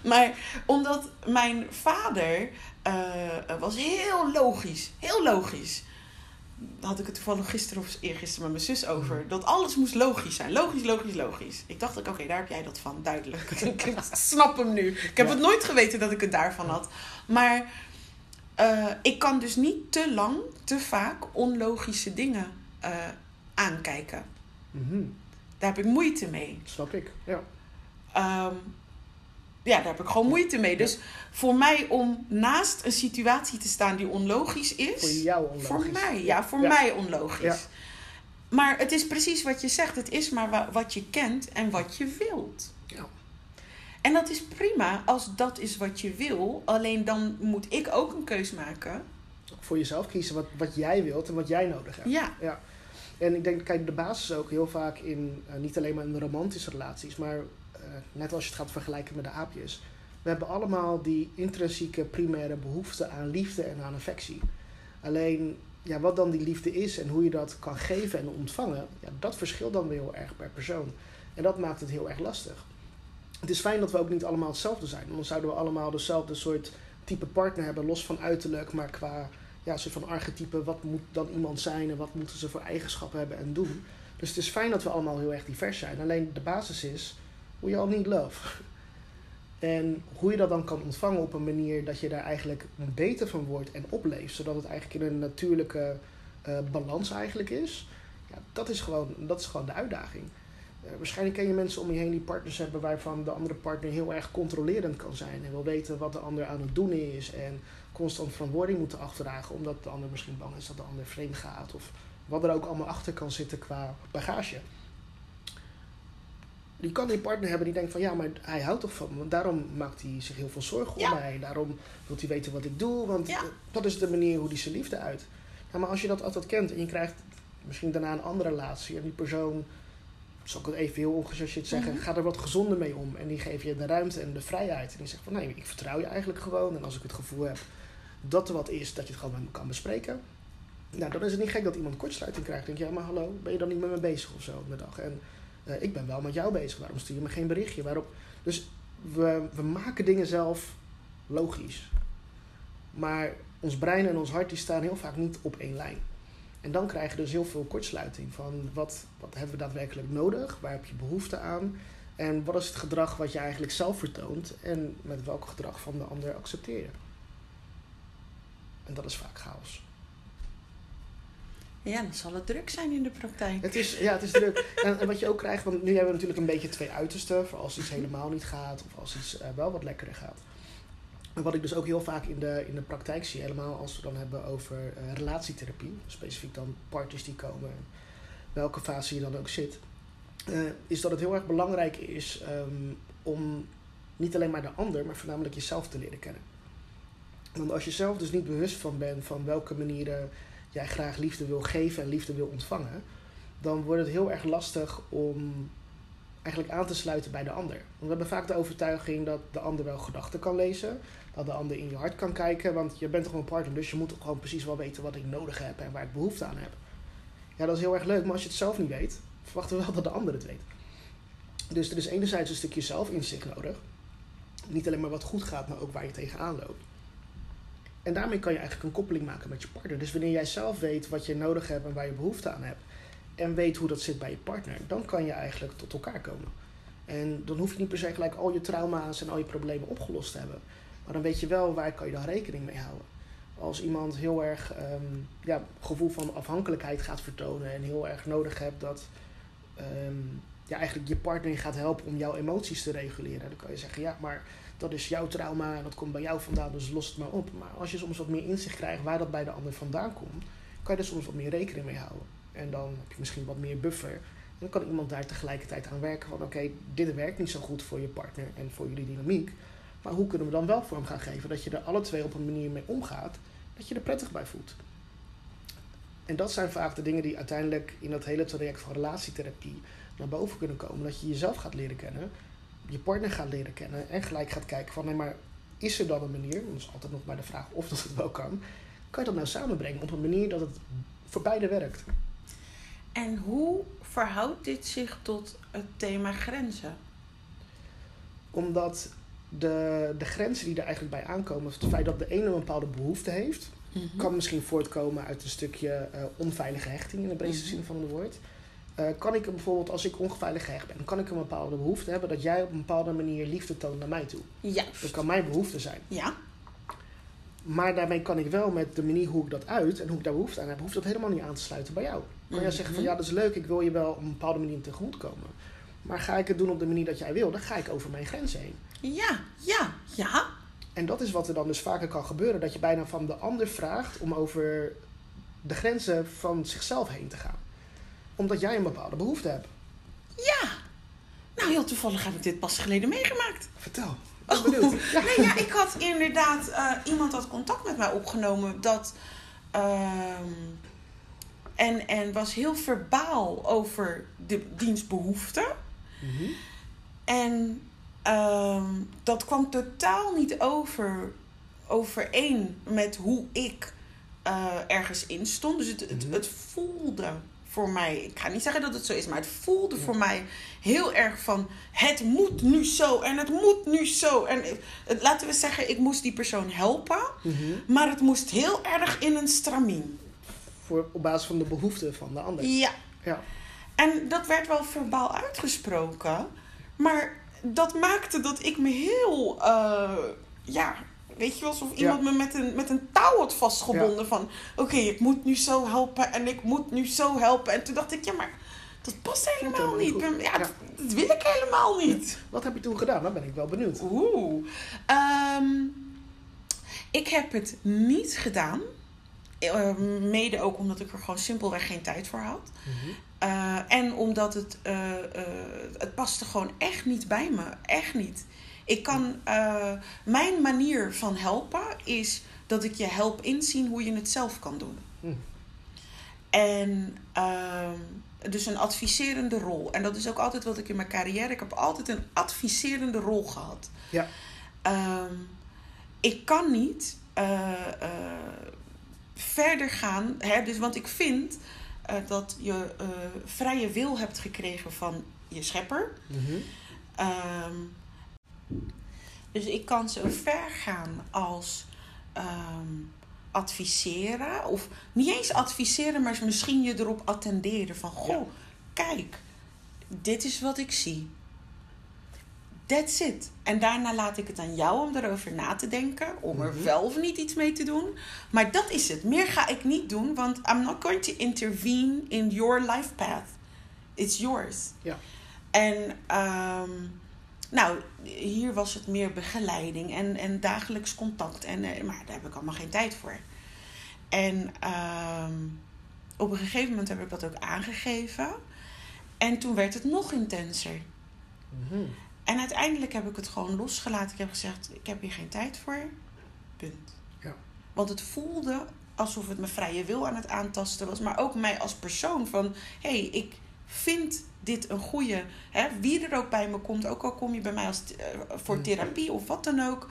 Maar omdat mijn vader eh, was heel logisch. Heel logisch. Daar had ik het toevallig gisteren of eergisteren met mijn zus over. Dat alles moest logisch zijn. Logisch, logisch, logisch. Ik dacht ook, oké, daar heb jij dat van. Duidelijk. ik snap hem nu. Ik heb Ja. het nooit geweten dat ik het daarvan had. Maar eh, ik kan dus niet te lang, te vaak onlogische dingen eh, aankijken. Mhm. Daar heb ik moeite mee. Snap ik. Ja. Ehm, ja, daar heb ik gewoon moeite mee. Dus voor mij om naast een situatie te staan die onlogisch is. Voor jou onlogisch. Voor mij, ja, voor Ja. mij onlogisch. Ja. Maar het is precies wat je zegt. Het is maar wa- wat je kent en wat je wilt. Ja. En dat is prima als dat is wat je wil. Alleen dan moet ik ook een keus maken. Voor jezelf kiezen wat, wat jij wilt en wat jij nodig hebt. Ja, Ja. En ik denk, kijk, de basis is ook heel vaak in, eh, niet alleen maar in romantische relaties, maar eh, net als je het gaat vergelijken met de aapjes. We hebben allemaal die intrinsieke primaire behoefte aan liefde en aan affectie. Alleen, ja, wat dan die liefde is en hoe je dat kan geven en ontvangen, ja, dat verschilt dan weer heel erg per persoon. En dat maakt het heel erg lastig. Het is fijn dat we ook niet allemaal hetzelfde zijn. Dan zouden we allemaal dezelfde soort type partner hebben, los van uiterlijk, maar qua ja, soort van archetype. Wat moet dan iemand zijn en wat moeten ze voor eigenschappen hebben en doen. Dus het is fijn dat we allemaal heel erg divers zijn. Alleen de basis is, we all need love. En hoe je dat dan kan ontvangen op een manier dat je daar eigenlijk beter van wordt en opleeft. Zodat het eigenlijk in een natuurlijke uh, balans eigenlijk is. Ja, dat, is gewoon, dat is gewoon de uitdaging. Uh, waarschijnlijk ken je mensen om je heen die partners hebben waarvan de andere partner heel erg controlerend kan zijn. En wil weten wat de ander aan het doen is. En constant verantwoording moeten achterdragen omdat de ander misschien bang is dat de ander vreemd gaat. Of wat er ook allemaal achter kan zitten qua bagage. Die kan die partner hebben die denkt van ja, maar hij houdt toch van me. Daarom maakt hij zich heel veel zorgen om mij. Daarom wil hij weten wat ik doe. Want dat is de manier hoe hij zijn liefde uit. Ja, maar als je dat altijd kent en je krijgt misschien daarna een andere relatie. En die persoon, zal ik het even heel ongechargeerd zeggen, mm gaat er wat gezonder mee om. En die geeft je de ruimte en de vrijheid. En die zegt van nee, ik vertrouw je eigenlijk gewoon. En als ik het gevoel heb dat er wat is, dat je het gewoon met me kan bespreken. Nou, dan is het niet gek dat iemand kortsluiting krijgt. Denk je, ja, maar hallo, ben je dan niet met me bezig of zo op de dag? En uh, ik ben wel met jou bezig, waarom stuur je me geen berichtje? Waarop? Dus we, we maken dingen zelf logisch. Maar ons brein en ons hart die staan heel vaak niet op één lijn. En dan krijg je dus heel veel kortsluiting van wat, wat hebben we daadwerkelijk nodig, waar heb je behoefte aan en wat is het gedrag wat je eigenlijk zelf vertoont en met welk gedrag van de ander accepteer je. En dat is vaak chaos. Ja, dan zal het druk zijn in de praktijk. Het is, ja, het is druk. En, en, wat je ook krijgt, want nu hebben we natuurlijk een beetje twee uitersten. Voor als iets helemaal niet gaat of als iets uh, wel wat lekkerder gaat. En wat ik dus ook heel vaak in de, in de praktijk zie, helemaal als we dan hebben over uh, relatietherapie. Specifiek dan partners die komen, welke fase je dan ook zit. Uh, is dat het heel erg belangrijk is um, om niet alleen maar de ander, maar voornamelijk jezelf te leren kennen. Want als je zelf dus niet bewust van bent van welke manieren jij graag liefde wil geven en liefde wil ontvangen, dan wordt het heel erg lastig om eigenlijk aan te sluiten bij de ander. Want we hebben vaak de overtuiging dat de ander wel gedachten kan lezen, dat de ander in je hart kan kijken, want je bent toch een partner, dus je moet gewoon precies wel weten wat ik nodig heb en waar ik behoefte aan heb. Ja, dat is heel erg leuk, maar als je het zelf niet weet, verwachten we wel dat de ander het weet. Dus er is enerzijds een stukje zelfinzicht nodig. Niet alleen maar wat goed gaat, maar ook waar je tegenaan loopt. En daarmee kan je eigenlijk een koppeling maken met je partner. Dus wanneer jij zelf weet wat je nodig hebt en waar je behoefte aan hebt, en weet hoe dat zit bij je partner, dan kan je eigenlijk tot elkaar komen. En dan hoef je niet per se gelijk al je trauma's en al je problemen opgelost te hebben. Maar dan weet je wel waar kan je dan rekening mee houden. Als iemand heel erg um, ja, gevoel van afhankelijkheid gaat vertonen en heel erg nodig hebt dat um, ja, eigenlijk je partner gaat helpen om jouw emoties te reguleren. Dan kan je zeggen, ja, maar dat is jouw trauma en dat komt bij jou vandaan, dus los het maar op. Maar als je soms wat meer inzicht krijgt waar dat bij de ander vandaan komt, kan je er soms wat meer rekening mee houden. En dan heb je misschien wat meer buffer. En dan kan iemand daar tegelijkertijd aan werken van oké, dit werkt niet zo goed voor je partner en voor jullie dynamiek. Maar hoe kunnen we dan wel vorm gaan geven dat je er alle twee op een manier mee omgaat, dat je er prettig bij voelt. En dat zijn vaak de dingen die uiteindelijk in dat hele traject van relatietherapie naar boven kunnen komen. Dat je jezelf gaat leren kennen je partner gaat leren kennen en gelijk gaat kijken van nee, maar is er dan een manier, dat is altijd nog maar de vraag of dat het wel kan, kan je dat nou samenbrengen op een manier dat het voor beide werkt? En hoe verhoudt dit zich tot het thema grenzen? Omdat de, de grenzen die er eigenlijk bij aankomen, het feit dat de ene een bepaalde behoefte heeft, mhm. kan misschien voortkomen uit een stukje uh, onveilige hechting in de breedste mhm. zin van het woord. Uh, kan ik bijvoorbeeld, als ik ongeveilig gehecht ben, kan ik een bepaalde behoefte hebben dat jij op een bepaalde manier liefde toont naar mij toe. Ja. Dat kan mijn behoefte zijn. Ja. Maar daarmee kan ik wel met de manier hoe ik dat uit en hoe ik daar behoefte aan heb, hoeft dat helemaal niet aan te sluiten bij jou. Kan jij zeggen van mhm. ja, dat is leuk, ik wil je wel op een bepaalde manier tegemoet komen. Maar ga ik het doen op de manier dat jij wil, dan ga ik over mijn grenzen heen. Ja, ja, ja. En dat is wat er dan dus vaker kan gebeuren, dat je bijna van de ander vraagt om over de grenzen van zichzelf heen te gaan omdat jij een bepaalde behoefte hebt. Ja. Nou, heel toevallig heb ik dit pas geleden meegemaakt. Vertel. Oh, ja. Nee, ja, ik had inderdaad... Uh, iemand had contact met mij opgenomen dat... Uh, en, en was heel verbaal over de dienstbehoeften. Mm En uh, dat kwam totaal niet over, overeen met hoe ik uh, ergens in stond. Dus het, het, mhm. het voelde voor mij, ik ga niet zeggen dat het zo is, maar het voelde voor mij heel erg van het moet nu zo en het moet nu zo. En het, laten we zeggen, ik moest die persoon helpen, Mhm. maar het moest heel erg in een stramien. Voor, op basis van de behoeften van de ander. Ja. Ja. En dat werd wel verbaal uitgesproken, maar dat maakte dat ik me heel, eh, ja, weet je wel, alsof iemand me met een, met een touw had vastgebonden van, oké, ik moet nu zo helpen en ik moet nu zo helpen. En toen dacht ik, ja, maar dat past helemaal niet. niet goed. Ben- Ja, Ja. Dat, dat wil ik helemaal niet. Wat heb je toen gedaan? Dan ben ik wel benieuwd. Oeh. Ehm, ik heb het niet gedaan. Eh, mede ook omdat ik er gewoon simpelweg geen tijd voor had. Mhm. Eh, en omdat het, eh, eh, het paste gewoon echt niet bij me. Echt niet. Ik kan, mijn manier van helpen is dat ik je help inzien hoe je het zelf kan doen. Hm. En ehm, dus een adviserende rol. En dat is ook altijd wat ik in mijn carrière. Ik heb altijd een adviserende rol gehad. Ja. Ehm, ik kan niet verder gaan. Hè, dus, want ik vind eh, dat je eh, vrije wil hebt gekregen van je schepper. Mhm. Ehm, dus ik kan zo ver gaan als ehm, adviseren. Of niet eens adviseren, maar misschien je erop attenderen. Van, goh, Ja. kijk, dit is wat ik zie. That's it. En daarna laat ik het aan jou om erover na te denken. Om er Mhm. wel of niet iets mee te doen. Maar dat is het. Meer ga ik niet doen. Want I'm not going to intervene in your life path. It's yours. Ja. En ehm, nou, hier was het meer begeleiding en, en dagelijks contact. En, eh, maar daar heb ik allemaal geen tijd voor. En ehm, op een gegeven moment heb ik dat ook aangegeven. En toen werd het nog intenser. Mhm. En uiteindelijk heb ik het gewoon losgelaten. Ik heb gezegd, ik heb hier geen tijd voor. Punt. Ja. Want het voelde alsof het mijn vrije wil aan het aantasten was. Maar ook mij als persoon van... Hé, hey, ik vind dit een goede... Hè, wie er ook bij me komt. Ook al kom je bij mij als, eh, voor therapie of wat dan ook.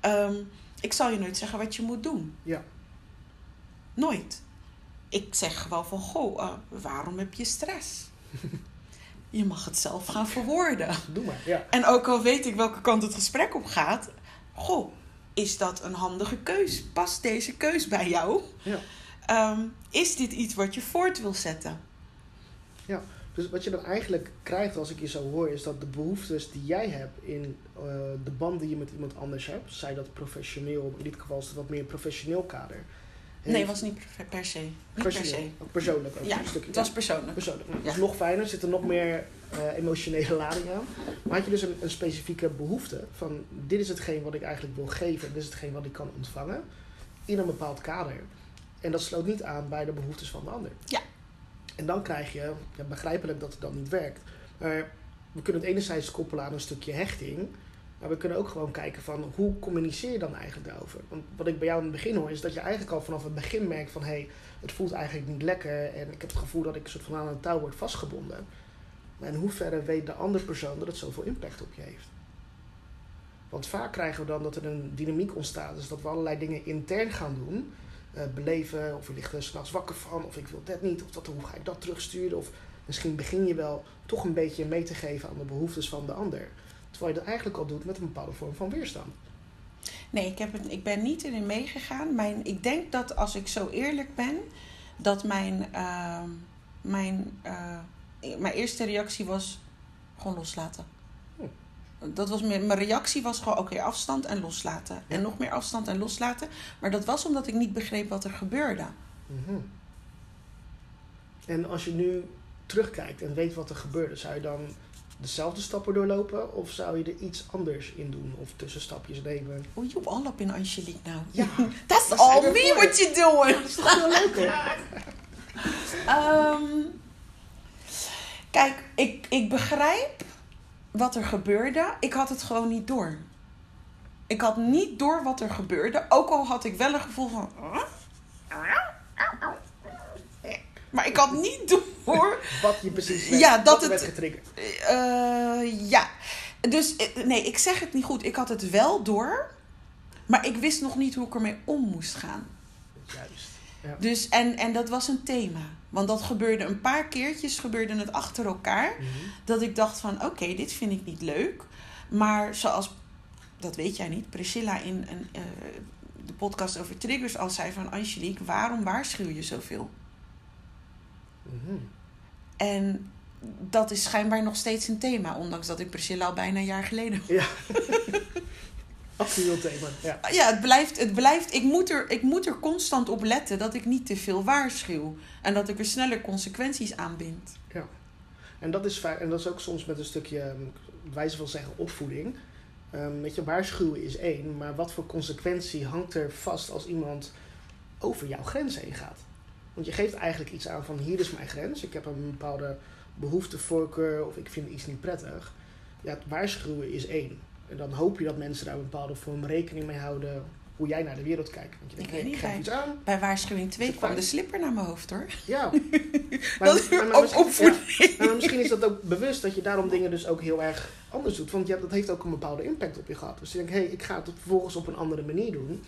ehm, ik zal je nooit zeggen wat je moet doen. Ja. Nooit. Ik zeg gewoon van... Goh, eh, waarom heb je stress? je mag het zelf gaan verwoorden. Doe maar. Ja. En ook al weet ik welke kant het gesprek op gaat, goh, is dat een handige keus? Past deze keus bij jou? Ja. Ehm, is dit iets wat je voort wil zetten? Dus wat je dan eigenlijk krijgt als ik je zo hoor, is dat de behoeftes die jij hebt in eh, de band die je met iemand anders hebt, zij dat professioneel, in dit geval is het wat meer professioneel kader. Nee, heeft- was niet per- se. Niet per se. ook persoonlijk ook Ja, een stukje. het was persoonlijk. persoonlijk. Ja. Dat is nog fijner, zit er nog meer eh, emotionele lading aan. Maar had je dus een, een specifieke behoefte van dit is hetgeen wat ik eigenlijk wil geven, dit is hetgeen wat ik kan ontvangen in een bepaald kader. En dat sloot niet aan bij de behoeftes van de ander. Ja. En dan krijg je, ja, begrijpelijk dat het dan niet werkt. Maar we kunnen het enerzijds koppelen aan een stukje hechting. Maar we kunnen ook gewoon kijken van hoe communiceer je dan eigenlijk daarover? Want wat ik bij jou in het begin hoor is dat je eigenlijk al vanaf het begin merkt van hé, hey, het voelt eigenlijk niet lekker en ik heb het gevoel dat ik soort van aan een touw word vastgebonden. Maar in hoeverre weet de andere persoon dat het zoveel impact op je heeft? Want vaak krijgen we dan dat er een dynamiek ontstaat, dus dat we allerlei dingen intern gaan doen, eh, beleven, of je ligt er s'nachts wakker van, of ik wil dat niet, of dat, hoe ga ik dat terugsturen, of misschien begin je wel toch een beetje mee te geven aan de behoeftes van de ander. Terwijl je dat eigenlijk al doet met een bepaalde vorm van weerstand. Nee, ik, heb het, ik ben niet erin meegegaan. Mijn, ik denk dat als ik zo eerlijk ben, dat mijn, ehm, mijn, eh, mijn eerste reactie was gewoon loslaten. Dat was mijn, mijn reactie was gewoon oké, afstand en loslaten. En nog meer afstand en loslaten. Maar dat was omdat ik niet begreep wat er gebeurde. Mhm. En als je nu terugkijkt en weet wat er gebeurde, zou je dan dezelfde stappen doorlopen of zou je er iets anders in doen of tussenstapjes nemen? Oh, you all up in Angelique now. Ja, That's all zijn we me voor? what you doing. dat is toch heel leuk hoor. Ehm, kijk, ik, ik begrijp wat er gebeurde. Ik had het gewoon niet door. Ik had niet door wat er gebeurde. Ook al had ik wel een gevoel van. Maar ik had niet door. Wat je precies werd, Ja, dat het- werd getriggerd. Eh, ja. Dus eh, nee, ik zeg het niet goed. Ik had het wel door. Maar ik wist nog niet hoe ik ermee om moest gaan. Juist. Ja. Dus, en, en dat was een thema. Want dat gebeurde een paar keertjes, gebeurde het achter elkaar. Mhm. Dat ik dacht van, oké, dit vind ik niet leuk. Maar zoals, dat weet jij niet, Priscilla in een, eh, de podcast over triggers al zei van... Angelique, waarom waarschuw je zoveel? Mhm. En dat is schijnbaar nog steeds een thema. Ondanks dat ik Priscilla al bijna een jaar geleden... Ja. Actueel thema. Ja. Ja, het blijft, het blijft ik, moet er, ik moet er constant op letten dat ik niet te veel waarschuw. En dat ik er sneller consequenties aan bind. En dat is vaak, en dat is ook soms met een stukje, ehm, wijze van zeggen, opvoeding. Ehm weet je, waarschuwen is één, maar wat voor consequentie hangt er vast als iemand over jouw grens heen gaat? Want je geeft eigenlijk iets aan van hier is mijn grens, ik heb een bepaalde behoefte, voorkeur of ik vind iets niet prettig. Ja, het waarschuwen is één. En dan hoop je dat mensen daar een bepaalde vorm rekening mee houden hoe jij naar de wereld kijkt. Want je denkt, Ik geef bij- iets aan. Bij waarschuwing 2 Is het kwam de slipper naar mijn hoofd hoor. Ja. dat is weer ook misschien- opvoeding. ja, maar misschien is dat ook bewust dat je daarom dingen dus ook heel erg anders doet. Want ja, dat heeft ook een bepaalde impact op je gehad. Dus je denkt, hé, hey, ik ga het vervolgens op een andere manier doen.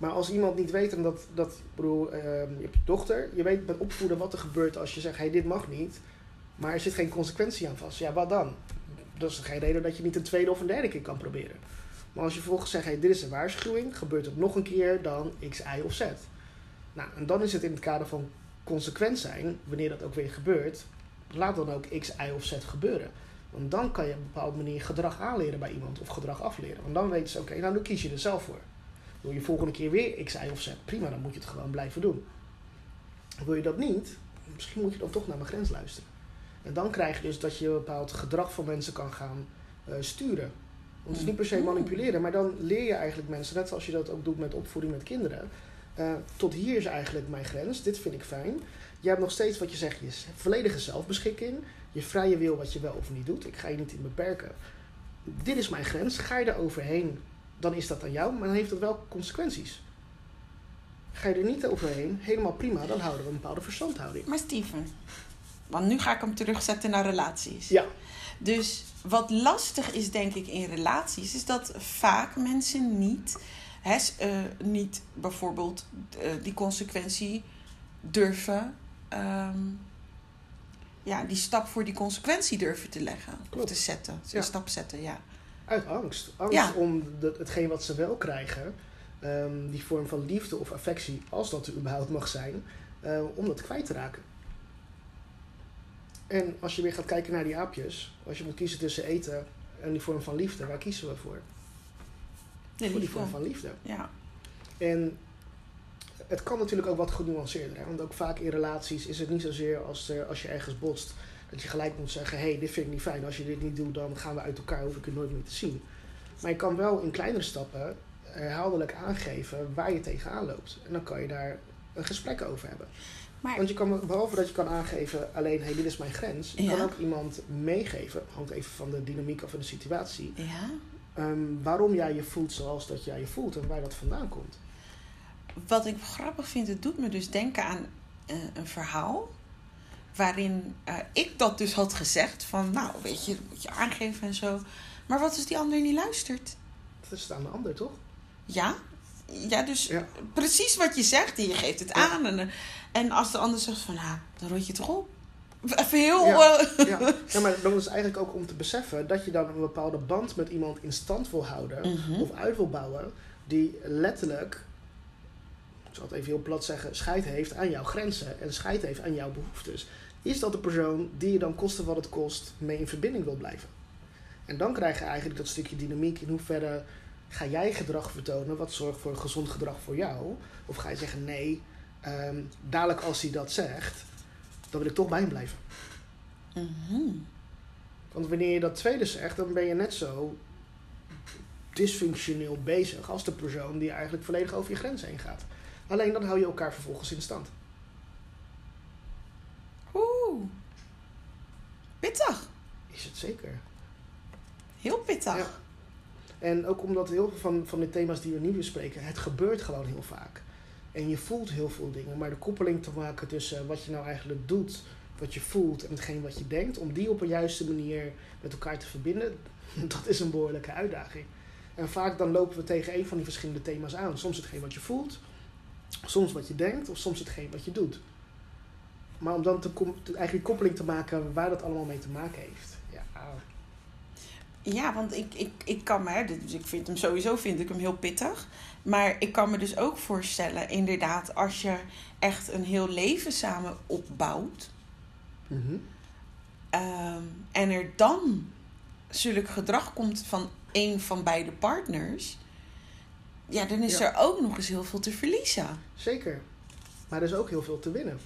Maar als iemand niet weet, en dat, dat bedoel, ehm, je hebt je dochter, je weet met opvoeden wat er gebeurt als je zegt, hé, hey, dit mag niet. Maar er zit geen consequentie aan vast. Ja, wat dan? Dat is geen reden dat je niet een tweede of een derde keer kan proberen. Maar als je vervolgens zegt, hey, dit is een waarschuwing, gebeurt het nog een keer, dan x, y of z. Nou, en dan is het in het kader van consequent zijn, wanneer dat ook weer gebeurt, laat dan ook x, y of z gebeuren. Want dan kan je op een bepaalde manier gedrag aanleren bij iemand of gedrag afleren. Want dan weten ze, oké, nou dan kies je er zelf voor. Wil je volgende keer weer x, y of z, prima, dan moet je het gewoon blijven doen. Wil je dat niet, misschien moet je dan toch naar mijn grens luisteren. En dan krijg je dus dat je een bepaald gedrag van mensen kan gaan eh, sturen. Want het is niet per se Mhm. manipuleren, maar dan leer je eigenlijk mensen, net zoals je dat ook doet met opvoeding met kinderen. eh, tot hier is eigenlijk mijn grens, dit vind ik fijn. Je hebt nog steeds wat je zegt, je volledige zelfbeschikking, je vrije wil wat je wel of niet doet. Ik ga je niet in beperken. Dit is mijn grens, ga je er overheen, dan is dat aan jou, maar dan heeft dat wel consequenties. Ga je er niet overheen, helemaal prima, dan houden we een bepaalde verstandhouding. Maar Steven, want nu ga ik hem terugzetten naar relaties. Ja. Dus wat lastig is, denk ik, in relaties, is dat vaak mensen niet, hè, eh, niet bijvoorbeeld eh, die consequentie durven, ehm, ja, die stap voor die consequentie durven te leggen. Of Klopt. te zetten. Ja. Een stap zetten, ja. Uit angst. Angst Ja. om de, hetgeen wat ze wel krijgen, ehm, die vorm van liefde of affectie, als dat er überhaupt mag zijn, eh, om dat kwijt te raken. En als je weer gaat kijken naar die aapjes, als je moet kiezen tussen eten en die vorm van liefde, waar kiezen we voor? Voor die vorm van liefde. Ja. En het kan natuurlijk ook wat genuanceerder. Hè? Want ook vaak in relaties is het niet zozeer als, er, als je ergens botst, dat je gelijk moet zeggen: hé, hey, dit vind ik niet fijn. Als je dit niet doet, dan gaan we uit elkaar, hoef ik je nooit meer te zien. Maar je kan wel in kleinere stappen herhaaldelijk aangeven waar je tegenaan loopt. En dan kan je daar een gesprek over hebben. Maar Want je kan, behalve dat je kan aangeven alleen, hey, dit is mijn grens, je Ja. kan ook iemand meegeven, hangt even van de dynamiek of van de situatie, ja, ehm, waarom jij je voelt zoals dat jij je voelt en waar dat vandaan komt. wat ik grappig vind, het doet me dus denken aan eh, een verhaal. Waarin eh, ik dat dus had gezegd. Van nou, weet je, dat moet je aangeven en zo. Maar wat als die ander niet luistert? Dat is aan de ander, toch? Ja, ja dus Ja. precies wat je zegt. En je geeft het Ja. aan. En, eh, en als de ander zegt van nou, dan rot je toch op. Even heel... Ja. eh, Ja. ja, maar dat is eigenlijk ook om te beseffen dat je dan een bepaalde band met iemand in stand wil houden Mhm. of uit wil bouwen, die letterlijk, ik zal het even heel plat zeggen, scheid heeft aan jouw grenzen en scheid heeft aan jouw behoeftes. Is dat de persoon die je dan koste wat het kost mee in verbinding wil blijven? En dan krijg je eigenlijk dat stukje dynamiek in hoeverre ga jij gedrag vertonen wat zorgt voor gezond gedrag voor jou? Of ga je zeggen nee, ehm, dadelijk als hij dat zegt, dan wil ik toch bij hem blijven. Mhm. Want wanneer je dat tweede zegt, dan ben je net zo dysfunctioneel bezig als de persoon die eigenlijk volledig over je grens heen gaat. Alleen dan hou je elkaar vervolgens in stand. Oeh. Pittig. Is het zeker? Heel pittig. Ja. En ook omdat heel veel van, van de thema's die we nu bespreken, het gebeurt gewoon heel vaak. En je voelt heel veel dingen, maar de koppeling te maken tussen wat je nou eigenlijk doet, wat je voelt en hetgeen wat je denkt, om die op een juiste manier met elkaar te verbinden, dat is een behoorlijke uitdaging. En vaak dan lopen we tegen een van die verschillende thema's aan. Soms hetgeen wat je voelt, Soms wat je denkt of soms hetgeen wat je doet. Maar om dan te, eigenlijk koppeling te maken waar dat allemaal mee te maken heeft. Ja, ja want ik, ik, ik kan me, dus ik vind hem sowieso vind ik hem heel pittig. Maar ik kan me dus ook voorstellen, inderdaad, als je echt een heel leven samen opbouwt. Mhm. Ehm, en er dan zulk gedrag komt van een van beide partners. Ja, dan is er ook nog eens heel veel te verliezen. Zeker. Maar er is ook heel veel te winnen.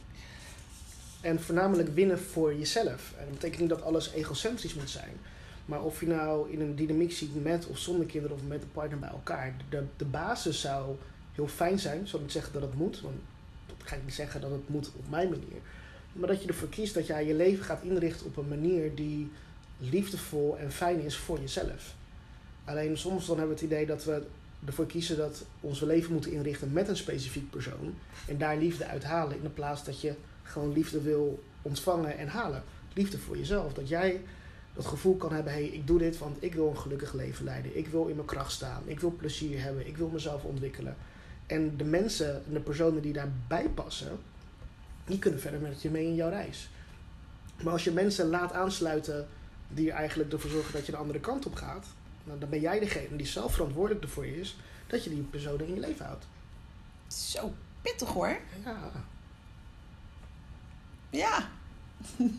En voornamelijk winnen voor jezelf. En dat betekent niet dat alles egocentrisch moet zijn. Maar of je nou in een dynamiek ziet met of zonder kinderen of met een partner bij elkaar. De, de basis zou heel fijn zijn. Ik zal niet zeggen dat het moet. Want dat ga ik niet zeggen dat het moet op mijn manier. Maar dat je ervoor kiest dat jij je leven gaat inrichten op een manier die liefdevol en fijn is voor jezelf. Alleen soms dan hebben we het idee dat we ervoor kiezen dat onze leven moeten inrichten met een specifiek persoon. En daar liefde uit halen. In de plaats dat je gewoon liefde wil ontvangen en halen. Liefde voor jezelf. Dat jij dat gevoel kan hebben, hé, hey, ik doe dit want ik wil een gelukkig leven leiden. Ik wil in mijn kracht staan. Ik wil plezier hebben. Ik wil mezelf ontwikkelen. En de mensen en de personen die daarbij passen, die kunnen verder met je mee in jouw reis. Maar als je mensen laat aansluiten die eigenlijk ervoor zorgen dat je de andere kant op gaat, nou, dan ben jij degene die zelf verantwoordelijk ervoor is dat je die personen in je leven houdt. Zo pittig hoor. Ja. Ja.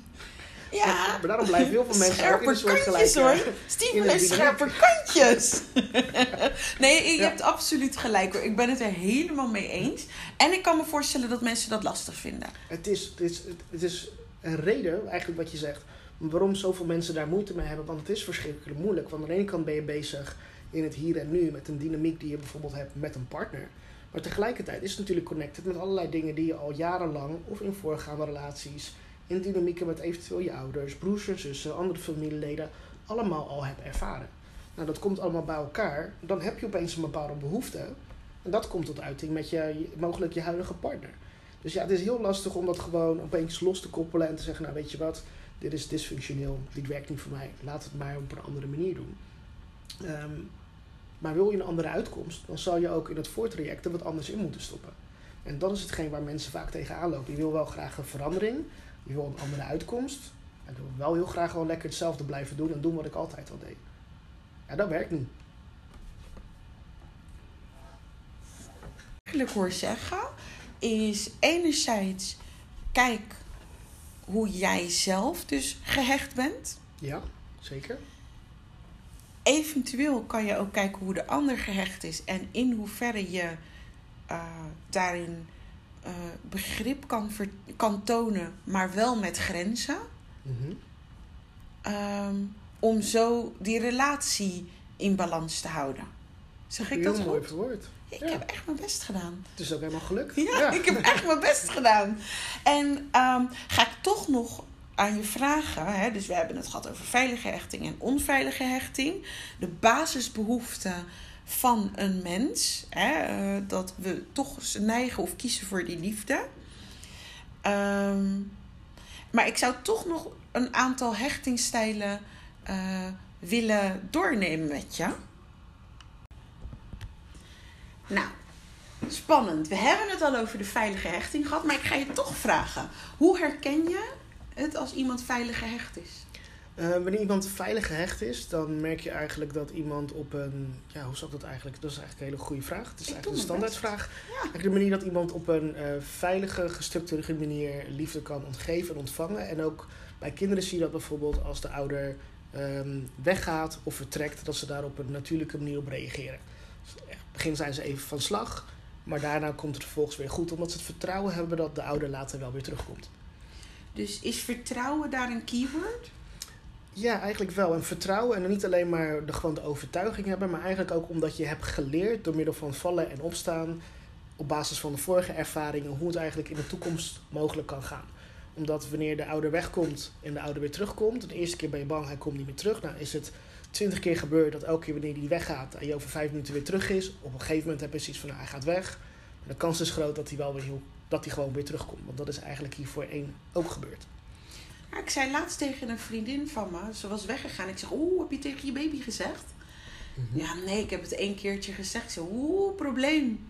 Ja. Maar daarom blijven heel veel mensen scherpe ook in een kantjes hoor. Steven heeft scherpe kantjes. nee, je hebt absoluut gelijk hoor. Ik ben het er helemaal mee eens. En ik kan me voorstellen dat mensen dat lastig vinden. Het is, het is, het is een reden, eigenlijk wat je zegt, waarom zoveel mensen daar moeite mee hebben. Want het is verschrikkelijk moeilijk. Want aan de ene kant ben je bezig in het hier en nu met een dynamiek die je bijvoorbeeld hebt met een partner. Maar tegelijkertijd is het natuurlijk connected met allerlei dingen die je al jarenlang of in voorgaande relaties in dynamieken met eventueel je ouders, broers en zussen, andere familieleden, allemaal al hebt ervaren. Nou, dat komt allemaal bij elkaar. Dan heb je opeens een bepaalde behoefte. En dat komt tot uiting met je, mogelijk je huidige partner. Dus ja, het is heel lastig om dat gewoon opeens los te koppelen en te zeggen, nou weet je wat, dit is dysfunctioneel, dit werkt niet voor mij, laat het maar op een andere manier doen. Ehm, maar wil je een andere uitkomst, dan zal je ook in het voortraject er wat anders in moeten stoppen. En dat is hetgeen waar mensen vaak tegenaan lopen. Je wil wel graag een verandering, je wil een andere uitkomst. En ik wil wel heel graag gewoon lekker hetzelfde blijven doen en doen wat ik altijd al deed. Ja, dat werkt niet. Eigenlijk hoor zeggen is enerzijds kijk hoe jij zelf dus gehecht bent. Ja, zeker. Eventueel kan je ook kijken hoe de ander gehecht is en in hoeverre je uh, daarin uh, begrip kan, ver, kan tonen, maar wel met grenzen. Mm um, om zo die relatie in balans te houden. Zeg ik Heel dat mooi goed? verwoord. Ik heb echt mijn best gedaan. Het is ook helemaal gelukt. Ja, ja. ik heb echt mijn best gedaan. En um, ga ik toch nog aan je vragen. Hè? Dus we hebben het gehad over veilige hechting en onveilige hechting. De basisbehoeften van een mens. Hè, uh, dat we toch neigen of kiezen voor die liefde. Um, maar ik zou toch nog een aantal hechtingsstijlen uh, willen doornemen met je. Nou, spannend. We hebben het al over de veilige hechting gehad, maar ik ga je toch vragen. Hoe herken je het als iemand veilig gehecht is? Uh, wanneer iemand veilig gehecht is, dan merk je eigenlijk dat iemand op een. Ja, hoe zou ik dat eigenlijk? Dat is eigenlijk een hele goede vraag. Het is Ik eigenlijk een standaardvraag. Ja. Eigenlijk de manier dat iemand op een uh, veilige, gestructureerde manier liefde kan ontgeven en ontvangen. En ook bij kinderen zie je dat bijvoorbeeld als de ouder um, weggaat of vertrekt, dat ze daar op een natuurlijke manier op reageren. Dus het begin zijn ze even van slag, maar daarna komt het vervolgens weer goed, omdat ze het vertrouwen hebben dat de ouder later wel weer terugkomt. Dus is vertrouwen daar een keyword? Ja, eigenlijk wel. En vertrouwen en niet alleen maar de, gewoon de overtuiging hebben, maar eigenlijk ook omdat je hebt geleerd door middel van vallen en opstaan op basis van de vorige ervaringen hoe het eigenlijk in de toekomst mogelijk kan gaan. Omdat wanneer de ouder wegkomt en de ouder weer terugkomt, de eerste keer ben je bang, hij komt niet meer terug. Nou is het twintig keer gebeurd dat elke keer wanneer hij weggaat en je over vijf minuten weer terug is, op een gegeven moment heb je zoiets van nou, hij gaat weg. De kans is groot dat hij, wel weer heel, dat hij gewoon weer terugkomt. Want dat is eigenlijk hier voor één ook gebeurd. Ja, ik zei laatst tegen een vriendin van me, ze was weggegaan. Ik zeg, oeh, heb je tegen je baby gezegd? Mhm. Ja, nee, ik heb het één keertje gezegd. Zeg, oeh, probleem.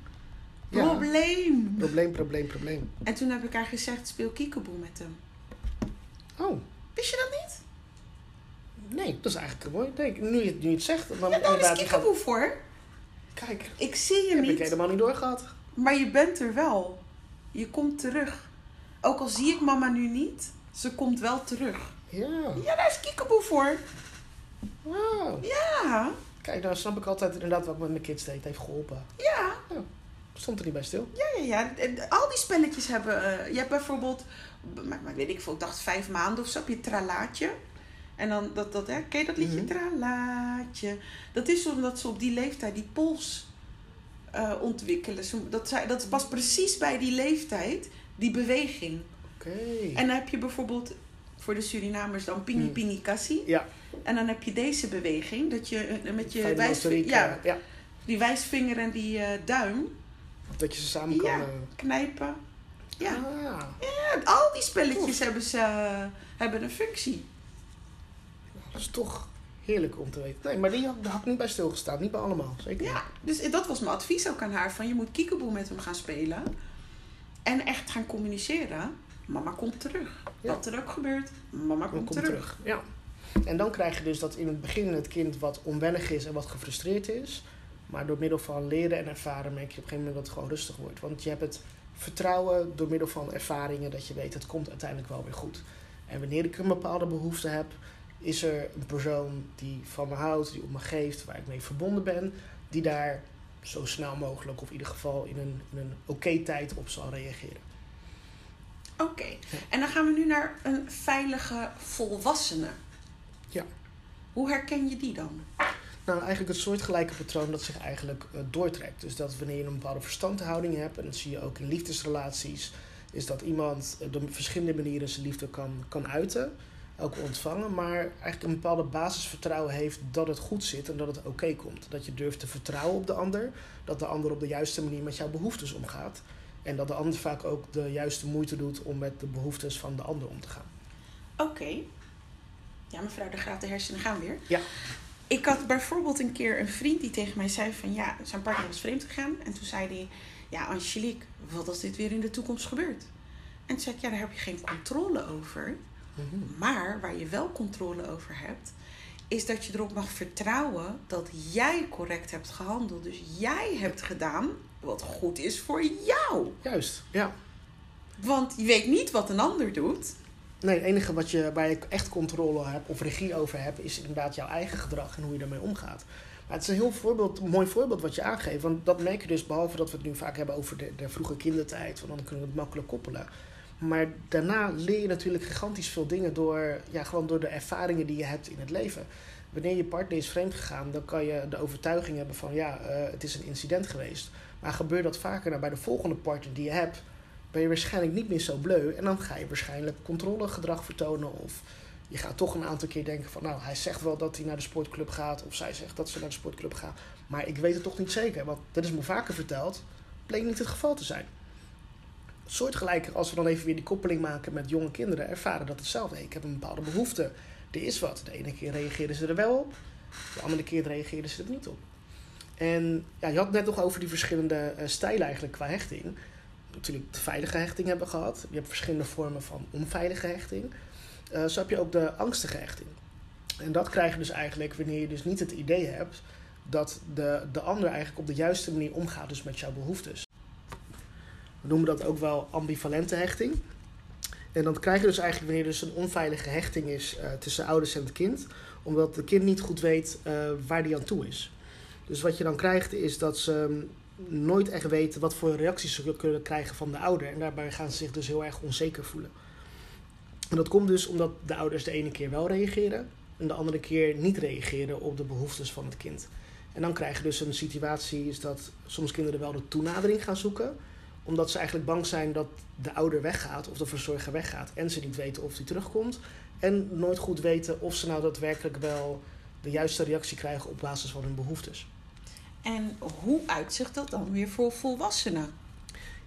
Ja. Probleem. Probleem, probleem, probleem. En toen heb ik haar gezegd, speel kiekeboe met hem. Oh, Wist je dat niet? Nee, dat is eigenlijk mooi. Nu, je, nu je het zegt, dan Ja, daar is gaat... voor. Kijk, Ik zie je heb ik niet, helemaal niet doorgehad. maar je bent er wel. Je komt terug. Ook al zie ik mama nu niet, ze komt wel terug. Ja, Ja, daar is kiekeboe voor. wow. Ja, Kijk, nou snap ik altijd inderdaad wat met mijn kids deed. Het heeft geholpen. ja. Stond er niet bij stil. Ja, ja, ja. En Al die spelletjes hebben... eh, je hebt bijvoorbeeld... Maar, maar weet ik veel, ik dacht vijf maanden of zo. Heb je tralaatje. En dan dat, dat hè, ken je dat liedje? Tralaatje. Dat is omdat ze op die leeftijd die pols eh, ontwikkelen. Dat, zij- dat past precies bij die leeftijd, die beweging. Oké. En dan heb je bijvoorbeeld voor de Surinamers dan pini Mhm. pini kassi. Ja, En dan heb je deze beweging, dat je eh, met je wijsvinger, ja, ja, die wijsvinger en die eh, duim dat je ze samen kan... Ja. knijpen. Ja. Ah, Ja, al die spelletjes hebben, ze, hebben een functie. Dat is toch heerlijk om te weten. Nee, maar die had, daar had ik niet bij stilgestaan. Niet bij allemaal, zeker Ja, dus dat was mijn advies ook aan haar. Van je moet kiekeboe met hem gaan spelen. En echt gaan communiceren. Mama komt terug. Ja. Wat er ook gebeurt, mama komt terug. terug. Ja. En dan krijg je dus dat in het begin het kind wat onwennig is en wat gefrustreerd is. Maar door middel van leren en ervaren merk je op een gegeven moment dat het gewoon rustig wordt. Want je hebt het vertrouwen door middel van ervaringen dat je weet het komt uiteindelijk wel weer goed. En wanneer ik een bepaalde behoefte heb, is er een persoon die van me houdt, die op me geeft, waar ik mee verbonden ben, die daar zo snel mogelijk of in ieder geval in een, in een oké tijd op zal reageren. Oké, en dan gaan we nu naar een veilige volwassene. Ja. Hoe herken je die dan? Nou, eigenlijk het soortgelijke patroon dat zich eigenlijk eh, doortrekt. Dus dat wanneer je een bepaalde verstandhouding hebt, en dat zie je ook in liefdesrelaties, is dat iemand eh, op verschillende manieren zijn liefde kan, kan uiten, ook ontvangen, maar eigenlijk een bepaalde basisvertrouwen heeft dat het goed zit en dat het oké komt. Dat je durft te vertrouwen op de ander, dat de ander op de juiste manier met jouw behoeftes omgaat. En dat de ander vaak ook de juiste moeite doet om met de behoeftes van de ander om te gaan. Oké. Ja, mevrouw, daar gaat de hersenen gaan weer. Ja. Ik had bijvoorbeeld een keer een vriend die tegen mij zei van... Ja, zijn partner was vreemd gegaan. En toen zei hij... Ja, Angelique, wat als dit weer in de toekomst gebeurt? En toen zei ik, ja, daar heb je geen controle over. Maar waar je wel controle over hebt... is dat je erop mag vertrouwen dat jij correct hebt gehandeld. Dus jij hebt gedaan wat goed is voor jou. Juist, ja. Want je weet niet wat een ander doet. Nee, het enige wat je, waar je echt controle hebt of regie over hebt, is inderdaad jouw eigen gedrag en hoe je daarmee omgaat. Maar het is een heel voorbeeld, een mooi voorbeeld wat je aangeeft. Want dat merk je dus, behalve dat we het nu vaak hebben over de, de vroege kindertijd, want dan kunnen we het makkelijk koppelen. Maar daarna leer je natuurlijk gigantisch veel dingen door, ja, gewoon door de ervaringen die je hebt in het leven. Wanneer je partner is vreemd gegaan, dan kan je de overtuiging hebben van ja, eh, het is een incident geweest. Maar gebeurt dat vaker nou, bij de volgende partner die je hebt, ben je waarschijnlijk niet meer zo bleu. En dan ga je waarschijnlijk controlegedrag vertonen. Of je gaat toch een aantal keer denken van... nou, hij zegt wel dat hij naar de sportclub gaat. Of zij zegt dat ze naar de sportclub gaat. Maar ik weet het toch niet zeker. Want dat is me vaker verteld. Bleek niet het geval te zijn. Soortgelijker als we dan even weer die koppeling maken met jonge kinderen... ervaren dat hetzelfde. Ik heb een bepaalde behoefte. Er is wat. De ene keer reageerden ze er wel op. De andere keer reageerden ze er niet op. En ja, je had het net nog over die verschillende eh, stijlen eigenlijk qua hechting natuurlijk de veilige hechting hebben gehad. Je hebt verschillende vormen van onveilige hechting. Eh, zo heb je ook de angstige hechting. En dat krijg je dus eigenlijk wanneer je dus niet het idee hebt dat de, de ander eigenlijk op de juiste manier omgaat dus met jouw behoeftes. We noemen dat ook wel ambivalente hechting. En dan krijg je dus eigenlijk wanneer er dus een onveilige hechting is eh, tussen ouders en het kind. Omdat het kind niet goed weet eh, waar die aan toe is. Dus wat je dan krijgt is dat ze mm, nooit echt weten wat voor reacties ze kunnen krijgen van de ouder. En daarbij gaan ze zich dus heel erg onzeker voelen. En dat komt dus omdat de ouders de ene keer wel reageren en de andere keer niet reageren op de behoeftes van het kind. En dan krijg je dus een situatie is dat soms kinderen wel de toenadering gaan zoeken, omdat ze eigenlijk bang zijn dat de ouder weggaat of de verzorger weggaat en ze niet weten of die terugkomt. En nooit goed weten of ze nou daadwerkelijk wel de juiste reactie krijgen op basis van hun behoeftes. En hoe uitzicht dat dan weer voor volwassenen?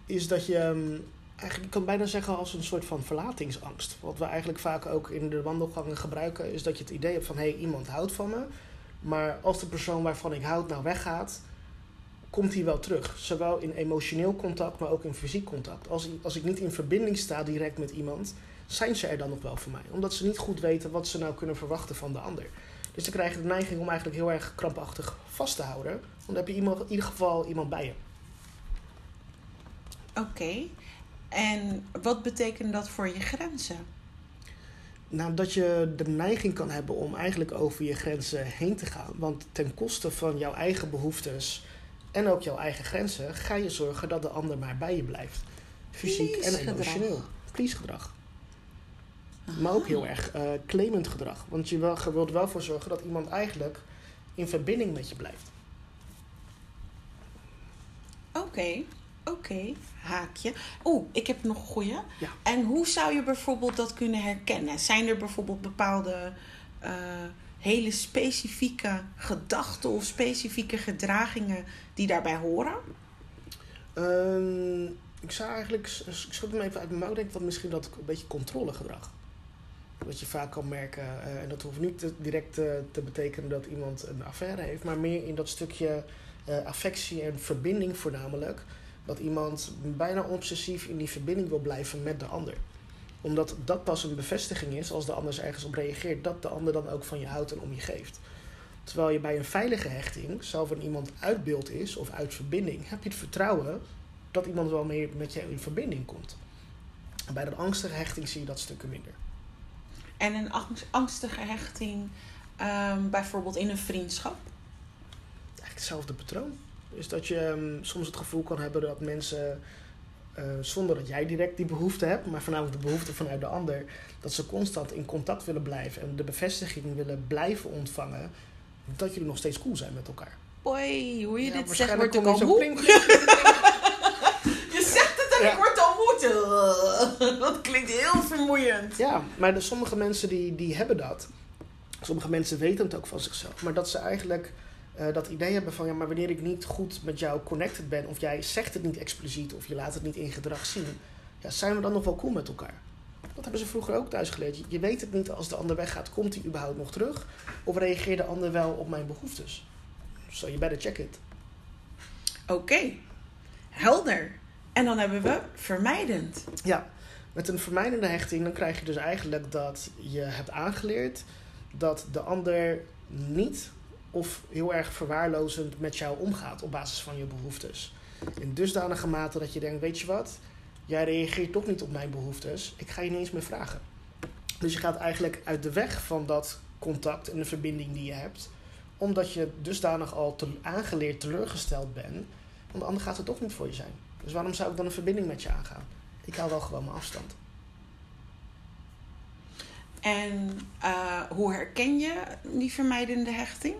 is dat je ehm, eigenlijk je kan bijna zeggen als een soort van verlatingsangst. Wat we eigenlijk vaak ook in de wandelgangen gebruiken, is dat je het idee hebt van hé, hey, iemand houdt van me. Maar als de persoon waarvan ik houd nou weggaat, komt hij wel terug. Zowel in emotioneel contact, maar ook in fysiek contact. Als, als ik niet in verbinding sta direct met iemand, zijn ze er dan nog wel voor mij. Omdat ze niet goed weten wat ze nou kunnen verwachten van de ander. Dus dan krijg je de neiging om eigenlijk heel erg krampachtig vast te houden. Want dan heb je iemand, in ieder geval iemand bij je. Oké. En wat betekent dat voor je grenzen? Nou, dat je de neiging kan hebben om eigenlijk over je grenzen heen te gaan. Want ten koste van jouw eigen behoeftes en ook jouw eigen grenzen ga je zorgen dat de ander maar bij je blijft. Fysiek en emotioneel. Please gedrag. Maar ook heel erg uh, claimend gedrag. Want je, wil, je wilt wel voor zorgen dat iemand eigenlijk in verbinding met je blijft. Oké, oké, haakje. Oeh, ik heb nog een goeie. Ja. En hoe zou je bijvoorbeeld dat kunnen herkennen? Zijn er bijvoorbeeld bepaalde uh, hele specifieke gedachten of specifieke gedragingen die daarbij horen? Um, ik zou eigenlijk, ik schud hem even uit mijn mouw, denk dat misschien dat een beetje controlegedrag. Wat je vaak kan merken, uh, en dat hoeft niet direct uh, te betekenen dat iemand een affaire heeft, maar meer in dat stukje uh, affectie en verbinding voornamelijk. Dat iemand bijna obsessief in die verbinding wil blijven met de ander. Omdat dat pas een bevestiging is als de ander ergens op reageert, dat de ander dan ook van je houdt en om je geeft. Terwijl je bij een veilige hechting, zelfs wanneer iemand uit beeld is of uit verbinding, heb je het vertrouwen dat iemand wel meer met je in verbinding komt. En bij een angstige hechting zie je dat stukken minder. En een angstige hechting, um, bijvoorbeeld in een vriendschap? Eigenlijk hetzelfde patroon. Is dat je um, soms het gevoel kan hebben dat mensen, uh, zonder dat jij direct die behoefte hebt, maar voornamelijk de behoefte vanuit de ander, dat ze constant in contact willen blijven en de bevestiging willen blijven ontvangen dat jullie nog steeds cool zijn met elkaar. Boy, hoe je ja, dit zegt, wordt ik al moe. je zegt het en ja. ik word al moe. Dat klinkt heel vermoeiend. Ja, maar de, sommige mensen die, die hebben dat. Sommige mensen weten het ook van zichzelf. Maar dat ze eigenlijk uh, dat idee hebben van... ja, maar wanneer ik niet goed met jou connected ben... of jij zegt het niet expliciet of je laat het niet in gedrag zien... Ja, zijn we dan nog wel cool met elkaar? Dat hebben ze vroeger ook thuis geleerd. Je weet het niet als de ander weggaat, komt hij überhaupt nog terug? Of reageert de ander wel op mijn behoeftes? So you better check it. Oké, okay. helder. En dan hebben we vermijdend. Ja, met een vermijdende hechting dan krijg je dus eigenlijk dat je hebt aangeleerd dat de ander niet of heel erg verwaarlozend met jou omgaat op basis van je behoeftes. In dusdanige mate dat je denkt, weet je wat, jij reageert toch niet op mijn behoeftes, ik ga je niet eens meer vragen. Dus je gaat eigenlijk uit de weg van dat contact en de verbinding die je hebt, omdat je dusdanig al aangeleerd teleurgesteld bent, want de ander gaat er toch niet voor je zijn. Dus waarom zou ik dan een verbinding met je aangaan? Ik hou wel gewoon mijn afstand. En uh, hoe herken je die vermijdende hechting?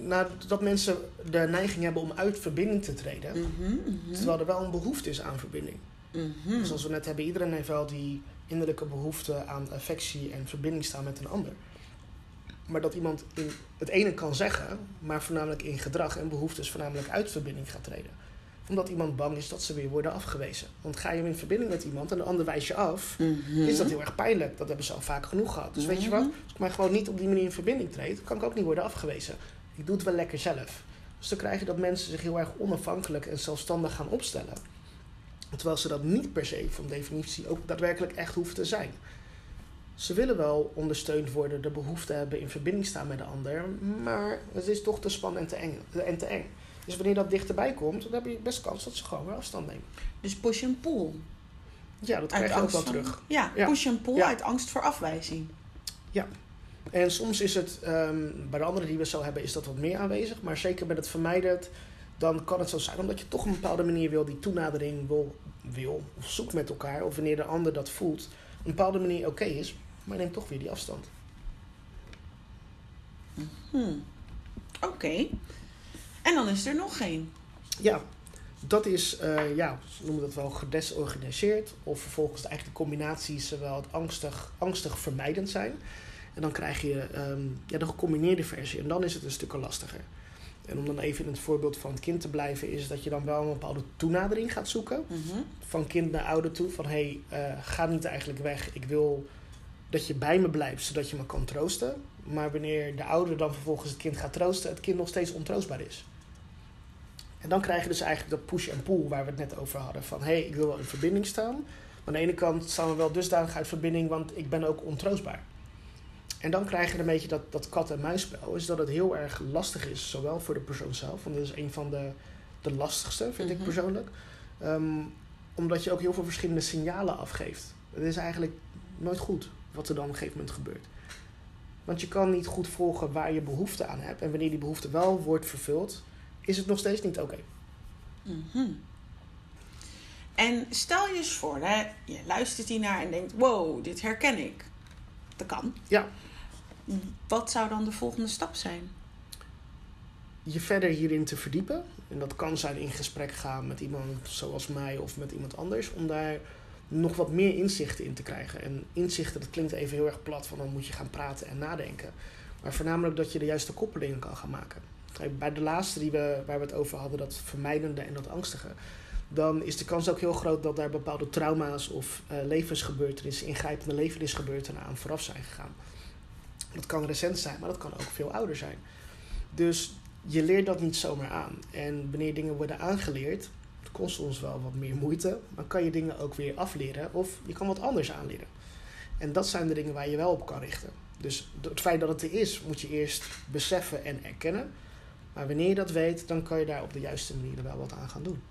Nou, dat mensen de neiging hebben om uit verbinding te treden. Mm -hmm, Terwijl er wel een behoefte is aan verbinding. Mm -hmm. Zoals we net hebben, iedereen heeft wel die innerlijke behoefte aan affectie en verbinding staan met een ander. Maar dat iemand in het ene kan zeggen, maar voornamelijk in gedrag en behoeftes voornamelijk uit verbinding gaat treden omdat iemand bang is dat ze weer worden afgewezen. Want ga je in verbinding met iemand en de ander wijst je af, mhm. is dat heel erg pijnlijk. Dat hebben ze al vaak genoeg gehad. Dus weet je wat, mhm. als ik mij gewoon niet op die manier in verbinding treed, kan ik ook niet worden afgewezen. Ik doe het wel lekker zelf. Dus dan krijg je dat mensen zich heel erg onafhankelijk en zelfstandig gaan opstellen. Terwijl ze dat niet per se van definitie ook daadwerkelijk echt hoeven te zijn. Ze willen wel ondersteund worden, de behoefte hebben in verbinding staan met de ander, maar het is toch te spannend en te eng. En te eng. Dus wanneer dat dichterbij komt, dan heb je best kans dat ze gewoon weer afstand nemen. Dus push en pull. Ja, dat krijg je ook wel terug. Ja, push en pull uit angst voor afwijzing. Ja. En soms is het, um, bij de andere die we zo hebben, is dat wat meer aanwezig. Maar zeker met het vermijden, dan kan het zo zijn omdat je toch op een bepaalde manier wil, die toenadering wil, wil of zoekt met elkaar. Of wanneer de ander dat voelt, op een bepaalde manier oké is, maar neemt toch weer die afstand. Hmm. Oké. En dan is er nog geen. Ja, dat is, uh, ja, ze noemen dat wel gedesorganiseerd. Of vervolgens eigenlijk de combinaties zowel het angstig, angstig vermijdend zijn. En dan krijg je um, ja, de gecombineerde versie. En dan is het een stuk lastiger. En om dan even in het voorbeeld van het kind te blijven, is dat je dan wel een bepaalde toenadering gaat zoeken. Mm Van kind naar ouder toe. Van hé, hey, uh, ga niet eigenlijk weg. Ik wil dat je bij me blijft, zodat je me kan troosten. Maar wanneer de ouder dan vervolgens het kind gaat troosten, het kind nog steeds ontroostbaar is. En dan krijg je dus eigenlijk dat push en pull waar we het net over hadden. Van hé, hey, ik wil wel in verbinding staan. Maar aan de ene kant staan we wel dusdanig uit verbinding, want ik ben ook ontroostbaar. En dan krijg je een beetje dat, dat kat-en-muisspel. Is dat het heel erg lastig is, zowel voor de persoon zelf. Want dat is een van de, de lastigste, vind ik Mhm. persoonlijk. Ehm, omdat je ook heel veel verschillende signalen afgeeft. Het is eigenlijk nooit goed wat er dan op een gegeven moment gebeurt. Want je kan niet goed volgen waar je behoefte aan hebt. En wanneer die behoefte wel wordt vervuld, is het nog steeds niet oké. Mhm. En stel je eens voor, hè, je luistert hiernaar en denkt: wow, dit herken ik. Dat kan. Ja. Wat zou dan de volgende stap zijn? Je verder hierin te verdiepen. En dat kan zijn in gesprek gaan met iemand zoals mij of met iemand anders. Om daar nog wat meer inzichten in te krijgen. En inzichten, dat klinkt even heel erg plat, van dan moet je gaan praten en nadenken. Maar voornamelijk dat je de juiste koppelingen kan gaan maken. Bij de laatste die we, waar we het over hadden, dat vermijdende en dat angstige. Dan is de kans ook heel groot dat daar bepaalde trauma's of eh, levensgebeurtenissen, ingrijpende levensgebeurtenissen aan vooraf zijn gegaan. Dat kan recent zijn, maar dat kan ook veel ouder zijn. Dus je leert dat niet zomaar aan. En wanneer dingen worden aangeleerd, het kost ons wel wat meer moeite, maar kan je dingen ook weer afleren of je kan wat anders aanleren. En dat zijn de dingen waar je wel op kan richten. Dus het feit dat het er is, moet je eerst beseffen en erkennen. Maar wanneer je dat weet, dan kan je daar op de juiste manier wel wat aan gaan doen.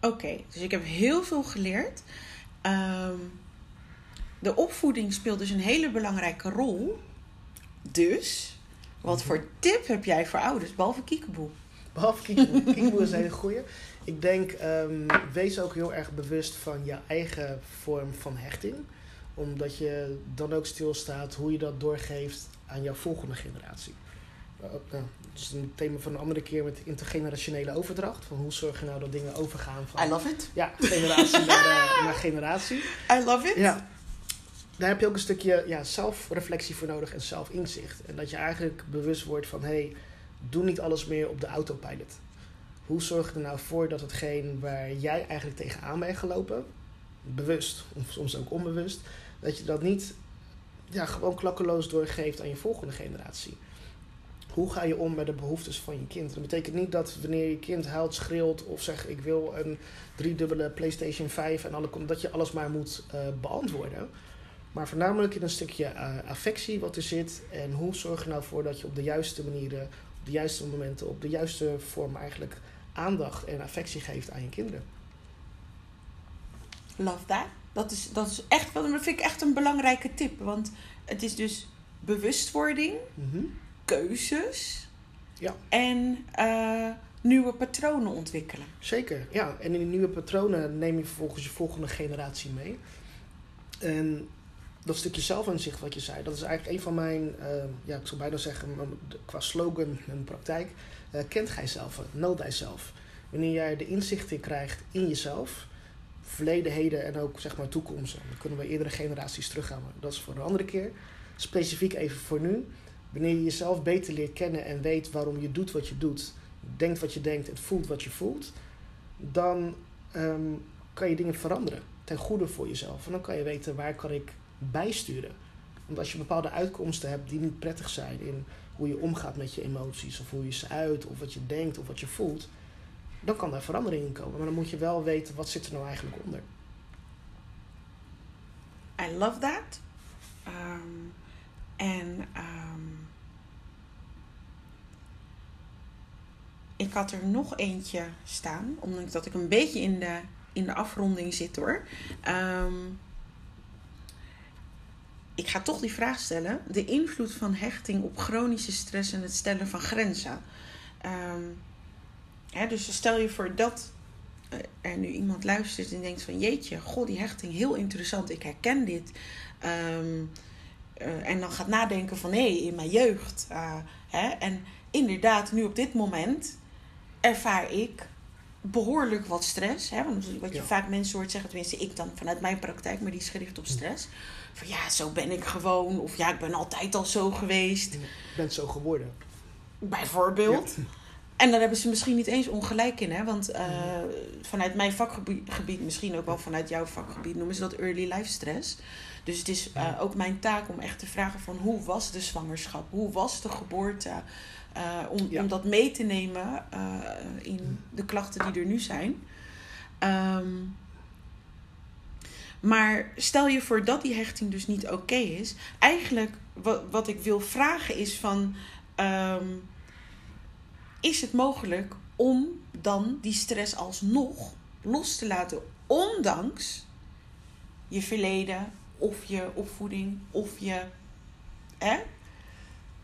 Oké, dus ik heb heel veel geleerd. Ehm, de opvoeding speelt dus een hele belangrijke rol. Dus, wat voor tip heb jij voor ouders, behalve kiekeboe? Behalve kiekboe. kiekboe is een hele goeie. Ik denk, ehm, wees ook heel erg bewust van je eigen vorm van hechting. Omdat je dan ook stilstaat hoe je dat doorgeeft aan jouw volgende generatie. Uh, nou, dat is een thema van een andere keer met intergenerationele overdracht. Van hoe zorg je nou dat dingen overgaan van I love it. ja, generatie naar, eh, naar generatie. I love it. Ja. Daar heb je ook een stukje ja, zelfreflectie voor nodig en zelfinzicht. En dat je eigenlijk bewust wordt van... hé, hey, doe niet alles meer op de autopilot. Hoe zorg je er nou voor dat hetgeen waar jij eigenlijk tegenaan bent gelopen... bewust, of soms ook onbewust... dat je dat niet ja, gewoon klakkeloos doorgeeft aan je volgende generatie. Hoe ga je om met de behoeftes van je kind? Dat betekent niet dat wanneer je kind huilt, schreeuwt of zegt... ik wil een driedubbele PlayStation 5 en alle, dat je alles maar moet eh, beantwoorden. Maar voornamelijk in een stukje eh, affectie wat er zit. En hoe zorg je nou voor dat je op de juiste manieren, op de juiste momenten, op de juiste vorm eigenlijk aandacht en affectie geeft aan je kinderen. Love that. Dat is, dat is echt, wel- dat vind ik echt een belangrijke tip. Want het is dus bewustwording, Mhm. keuzes Ja. en eh, nieuwe patronen ontwikkelen. Zeker, ja. En in die nieuwe patronen neem je vervolgens je volgende generatie mee. En dat stukje zelfinzicht wat je zei, dat is eigenlijk een van mijn, eh, ja, ik zou bijna zeggen, qua slogan en praktijk, eh, kent gij zelf, know thyself. Wanneer jij de inzichten krijgt in jezelf, verleden, heden en ook zeg maar toekomst, dan kunnen we eerdere generaties teruggaan, maar dat is voor een andere keer. Specifiek even voor nu, wanneer je jezelf beter leert kennen en weet waarom je doet wat je doet, denkt wat je denkt en voelt wat je voelt, dan ehm, kan je dingen veranderen ten goede voor jezelf. En dan kan je weten waar kan ik bijsturen. Want als je bepaalde uitkomsten hebt die niet prettig zijn in hoe je omgaat met je emoties, of hoe je ze uit, of wat je denkt, of wat je voelt, dan kan daar verandering in komen. Maar dan moet je wel weten wat zit er nou eigenlijk onder. I love that. Ehm, en ehm, ik had er nog eentje staan, ondanks dat ik een beetje in de, in de afronding zit hoor. Ehm, ik ga toch die vraag stellen. De invloed van hechting op chronische stress en het stellen van grenzen. Ehm, hè, dus stel je voor dat eh, er nu iemand luistert en denkt van jeetje, goh, die hechting heel interessant, ik herken dit. Ehm, eh, en dan gaat nadenken van hé, in mijn jeugd. eh, hè, en inderdaad, nu op dit moment ervaar ik behoorlijk wat stress. Hè, want wat je Ja. vaak mensen hoort zeggen, tenminste ik dan vanuit mijn praktijk, maar die is gericht op stress. Van ja, zo ben ik gewoon. Of ja, ik ben altijd al zo geweest. Je bent zo geworden. Bijvoorbeeld. En daar hebben ze misschien niet eens ongelijk in, hè? Want uh, vanuit mijn vakgebied, misschien ook wel vanuit jouw vakgebied, noemen ze dat early life stress. Dus het is uh, ook mijn taak om echt te vragen van hoe was de zwangerschap? Hoe was de geboorte? Uh, om, ja. om dat mee te nemen in de klachten die er nu zijn. Um, maar stel je voor dat die hechting dus niet oké is. Eigenlijk wat, wat ik wil vragen is van... Um, is het mogelijk om dan die stress alsnog los te laten, ondanks je verleden of je opvoeding of je. Hè?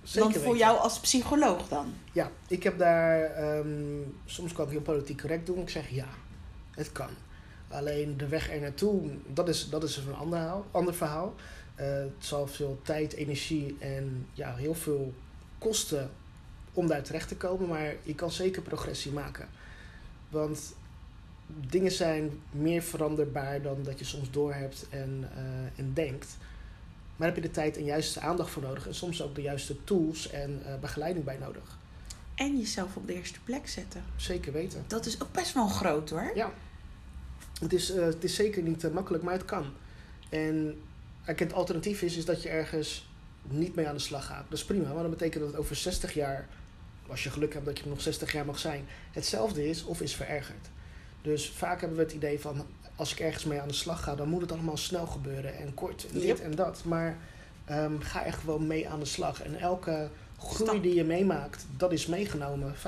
Zeker voor jou als psycholoog dan? Ja, ik heb daar. Um, soms kan ik heel politiek correct doen. Ik zeg ja, het kan. Alleen de weg er naartoe, dat is, dat is een ander, ander verhaal. Uh, het zal veel tijd, energie en ja, heel veel kosten om daar terecht te komen, maar je kan zeker progressie maken. Want dingen zijn meer veranderbaar dan dat je soms doorhebt en, uh, en denkt. Maar heb je de tijd en juiste aandacht voor nodig en soms ook de juiste tools en uh, begeleiding bij nodig. En jezelf op de eerste plek zetten. Zeker weten. Dat is ook best wel groot hoor. Ja. Het is, uh, het is zeker niet makkelijk, maar het kan. En het alternatief is, is dat je ergens niet mee aan de slag gaat. Dat is prima, maar dat betekent dat het over 60 jaar als je geluk hebt dat je nog 60 jaar mag zijn, hetzelfde is of is verergerd. Dus vaak hebben we het idee van als ik ergens mee aan de slag ga, dan moet het allemaal snel gebeuren en kort en dit en dat. Maar um, ga er gewoon mee aan de slag. En elke groei die je meemaakt, dat is meegenomen. 5%, 10%,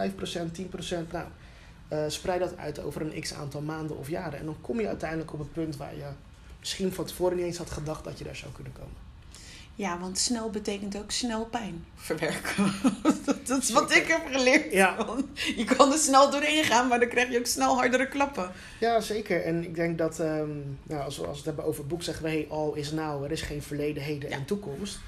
nou, uh, spreid dat uit over een x aantal maanden of jaren. En dan kom je uiteindelijk op het punt waar je misschien van tevoren niet eens had gedacht dat je daar zou kunnen komen. Ja, want snel betekent ook snel pijn verwerken. dat is wat ik heb geleerd. Ja. Je kan er snel doorheen gaan, maar dan krijg je ook snel hardere klappen. Ja, zeker. En ik denk dat, um, nou, als, we, als we het hebben over het boek, zeggen we: hey, all is now. Er is geen verleden, heden en toekomst.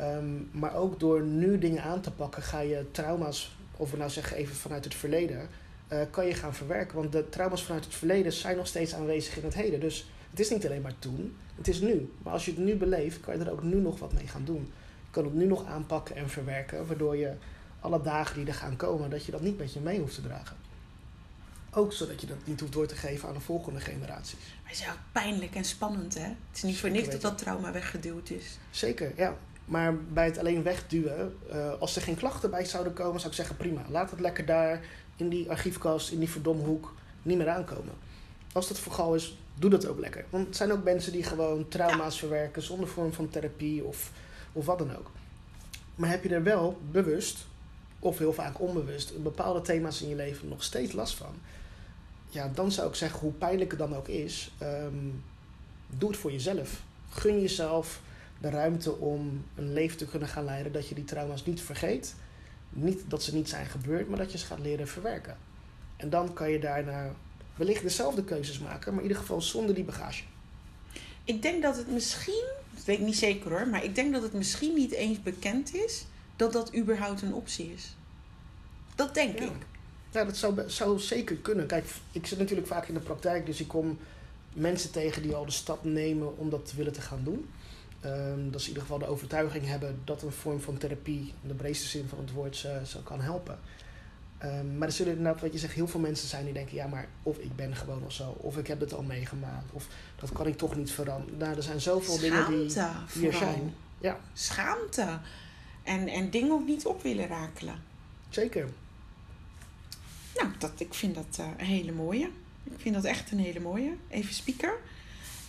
Um, maar ook door nu dingen aan te pakken, ga je trauma's, of we nou zeggen even vanuit het verleden, uh, kan je gaan verwerken. Want de trauma's vanuit het verleden zijn nog steeds aanwezig in het heden. Dus het is niet alleen maar toen, het is nu. Maar als je het nu beleeft, kan je er ook nu nog wat mee gaan doen. Je kan het nu nog aanpakken en verwerken, waardoor je alle dagen die er gaan komen, dat je dat niet met je mee hoeft te dragen. Ook zodat je dat niet hoeft door te geven aan de volgende generaties. Maar het is ook pijnlijk en spannend, hè? Het is niet voor niks dat dat trauma weggeduwd is. Zeker, ja. Maar bij het alleen wegduwen, uh, als er geen klachten bij zouden komen, zou ik zeggen prima. Laat het lekker daar in die archiefkast, in die verdomhoek, niet meer aankomen. Als dat vooral is, doe dat ook lekker. Want het zijn ook mensen die gewoon trauma's verwerken zonder vorm van therapie of, of wat dan ook. Maar heb je er wel bewust, of heel vaak onbewust, bepaalde thema's in je leven nog steeds last van? Ja, dan zou ik zeggen, hoe pijnlijk het dan ook is, um, doe het voor jezelf. Gun jezelf de ruimte om een leven te kunnen gaan leiden dat je die trauma's niet vergeet. Niet dat ze niet zijn gebeurd, maar dat je ze gaat leren verwerken. En dan kan je daarna wellicht dezelfde keuzes maken, maar in ieder geval zonder die bagage. Ik denk dat het misschien, dat weet ik niet zeker hoor, maar ik denk dat het misschien niet eens bekend is dat dat überhaupt een optie is. Dat denk ik. Ja, dat zou, zou zeker kunnen. Kijk, ik zit natuurlijk vaak in de praktijk, dus ik kom mensen tegen die al de stap nemen om dat te willen te gaan doen. Um, dat ze in ieder geval de overtuiging hebben dat een vorm van therapie, in de breedste zin van het woord, ze, ze kan helpen. Um, maar er zullen inderdaad, wat je zegt, heel veel mensen zijn die denken: ja, maar of ik ben gewoon of zo, of ik heb het al meegemaakt, of dat kan ik toch niet veranderen. Nou, er zijn zoveel dingen die hier zijn. Ja. Schaamte. En, en dingen ook niet op willen rakelen. Zeker. Nou, dat, ik vind dat uh, een hele mooie. Ik vind dat echt een hele mooie. Even speaker.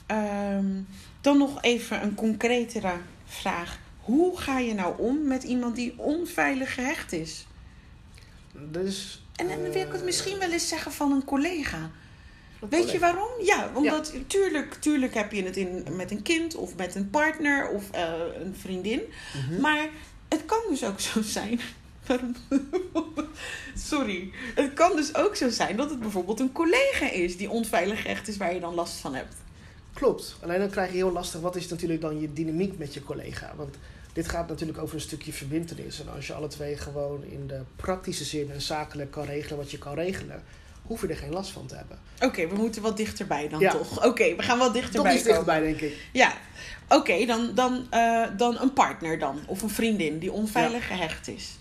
Um, dan nog even een concretere vraag. Hoe ga je nou om met iemand die onveilig gehecht is? Dus, en dan wil ik het misschien wel eens zeggen van een collega. Weet je waarom? Ja, omdat Tuurlijk, tuurlijk heb je het in, met een kind of met een partner of uh, een vriendin. Mm-hmm. Maar het kan dus ook zo zijn. Sorry. Het kan dus ook zo zijn dat het bijvoorbeeld een collega is die onveilig echt is waar je dan last van hebt. Klopt. Alleen dan krijg je heel lastig. Wat is natuurlijk dan je dynamiek met je collega? Want dit gaat natuurlijk over een stukje verbindenis. En als je alle twee gewoon in de praktische zin en zakelijk kan regelen wat je kan regelen, hoef je er geen last van te hebben. Oké, we moeten wat dichterbij dan toch? Oké, we gaan wel dichterbij. Toch iets dichterbij, denk ik. Ja. Oké, dan, dan, uh, dan een partner dan. Of een vriendin die onveilig gehecht is.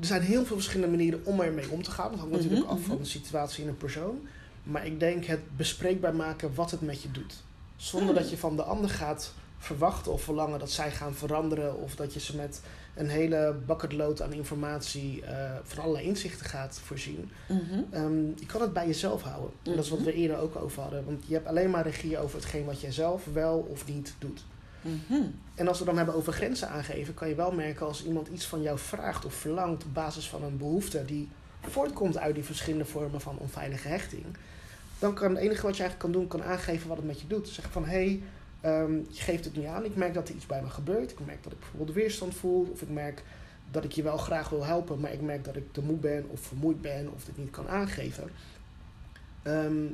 er zijn heel veel verschillende manieren om ermee om te gaan. Dat hangt natuurlijk Mhm, af van mhm. de situatie in een persoon. Maar ik denk het bespreekbaar maken wat het met je doet. Zonder Hmm. dat je van de ander gaat verwachten of verlangen dat zij gaan veranderen. Of dat je ze met een hele bucketload aan informatie eh, van allerlei inzichten gaat voorzien. Mhm. Ehm, je kan het bij jezelf houden. En dat is wat we eerder ook over hadden. Want je hebt alleen maar regie over hetgeen wat jij zelf wel of niet doet. Mhm. En als we dan hebben over grenzen aangeven, kan je wel merken als iemand iets van jou vraagt of verlangt op basis van een behoefte die voortkomt uit die verschillende vormen van onveilige hechting. Dan kan het enige wat je eigenlijk kan doen, kan aangeven wat het met je doet. Zeggen van hé, hey, ehm, je geeft het niet aan. Ik merk dat er iets bij me gebeurt. Ik merk dat ik bijvoorbeeld weerstand voel. Of ik merk dat ik je wel graag wil helpen, maar ik merk dat ik te moe ben of vermoeid ben of dit niet kan aangeven. Ehm,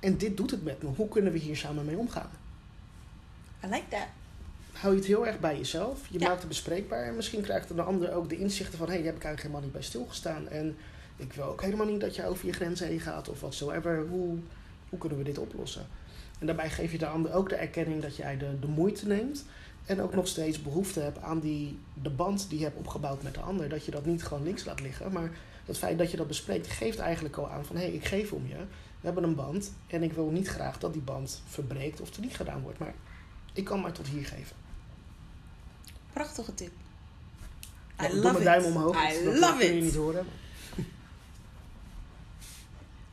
en dit doet het met me. Hoe kunnen we hier samen mee omgaan? I like that. hou je het heel erg bij jezelf. Je Ja. maakt het bespreekbaar. En misschien krijgt de ander ook de inzichten van... hé, hey, daar heb ik eigenlijk helemaal niet bij stilgestaan. En ik wil ook helemaal niet dat je over je grenzen heen gaat... of whatsoever. Hoe, hoe kunnen we dit oplossen? En daarbij geef je de ander ook de erkenning dat jij de, de moeite neemt... en ook nog steeds behoefte hebt aan die, de band die je hebt opgebouwd met de ander. Dat je dat niet gewoon links laat liggen. Maar het feit dat je dat bespreekt geeft eigenlijk al aan van... hé, hey, ik geef om je. We hebben een band en ik wil niet graag dat die band verbreekt of er niet gedaan wordt. Maar ik kan maar tot hier geven. Prachtige tip. Ja, I ik doe love mijn it. duim omhoog. I dat love kun je it. niet horen.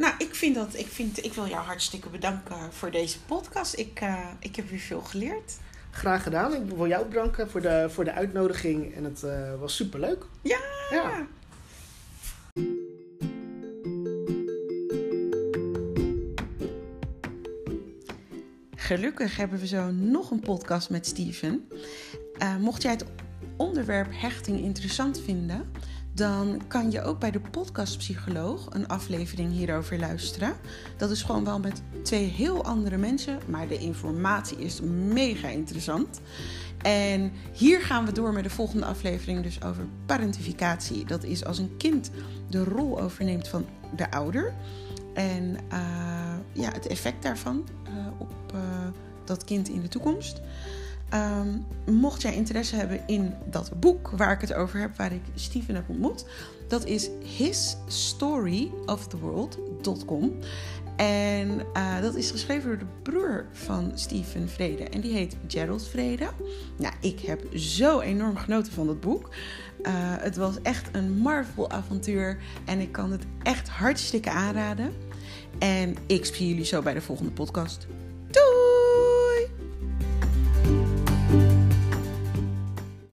Nou, ik vind dat, ik, vind, ik wil jou hartstikke bedanken voor deze podcast. Ik, eh, ik heb weer veel geleerd. Graag gedaan. Ik wil jou bedanken voor de, voor de uitnodiging. En het eh, was superleuk. Ja. Ja. Gelukkig hebben we zo nog een podcast met Steven. Eh, mocht jij het onderwerp hechting interessant vinden, dan kan je ook bij de podcastpsycholoog een aflevering hierover luisteren. Dat is gewoon wel met twee heel andere mensen, maar de informatie is mega interessant. En hier gaan we door met de volgende aflevering dus over parentificatie. Dat is als een kind de rol overneemt van de ouder. En eh, ja, het effect daarvan eh, op eh, dat kind in de toekomst. Ehm, mocht jij interesse hebben in dat boek waar ik het over heb, waar ik Steven heb ontmoet, dat is hisstoryoftheworld.com. En eh, dat is geschreven door de broer van Steven Vrede. En die heet Gerald Vrede. Nou, ik heb zo enorm genoten van dat boek. Eh, het was echt een Marvel-avontuur. En ik kan het echt hartstikke aanraden. En ik zie jullie zo bij de volgende podcast.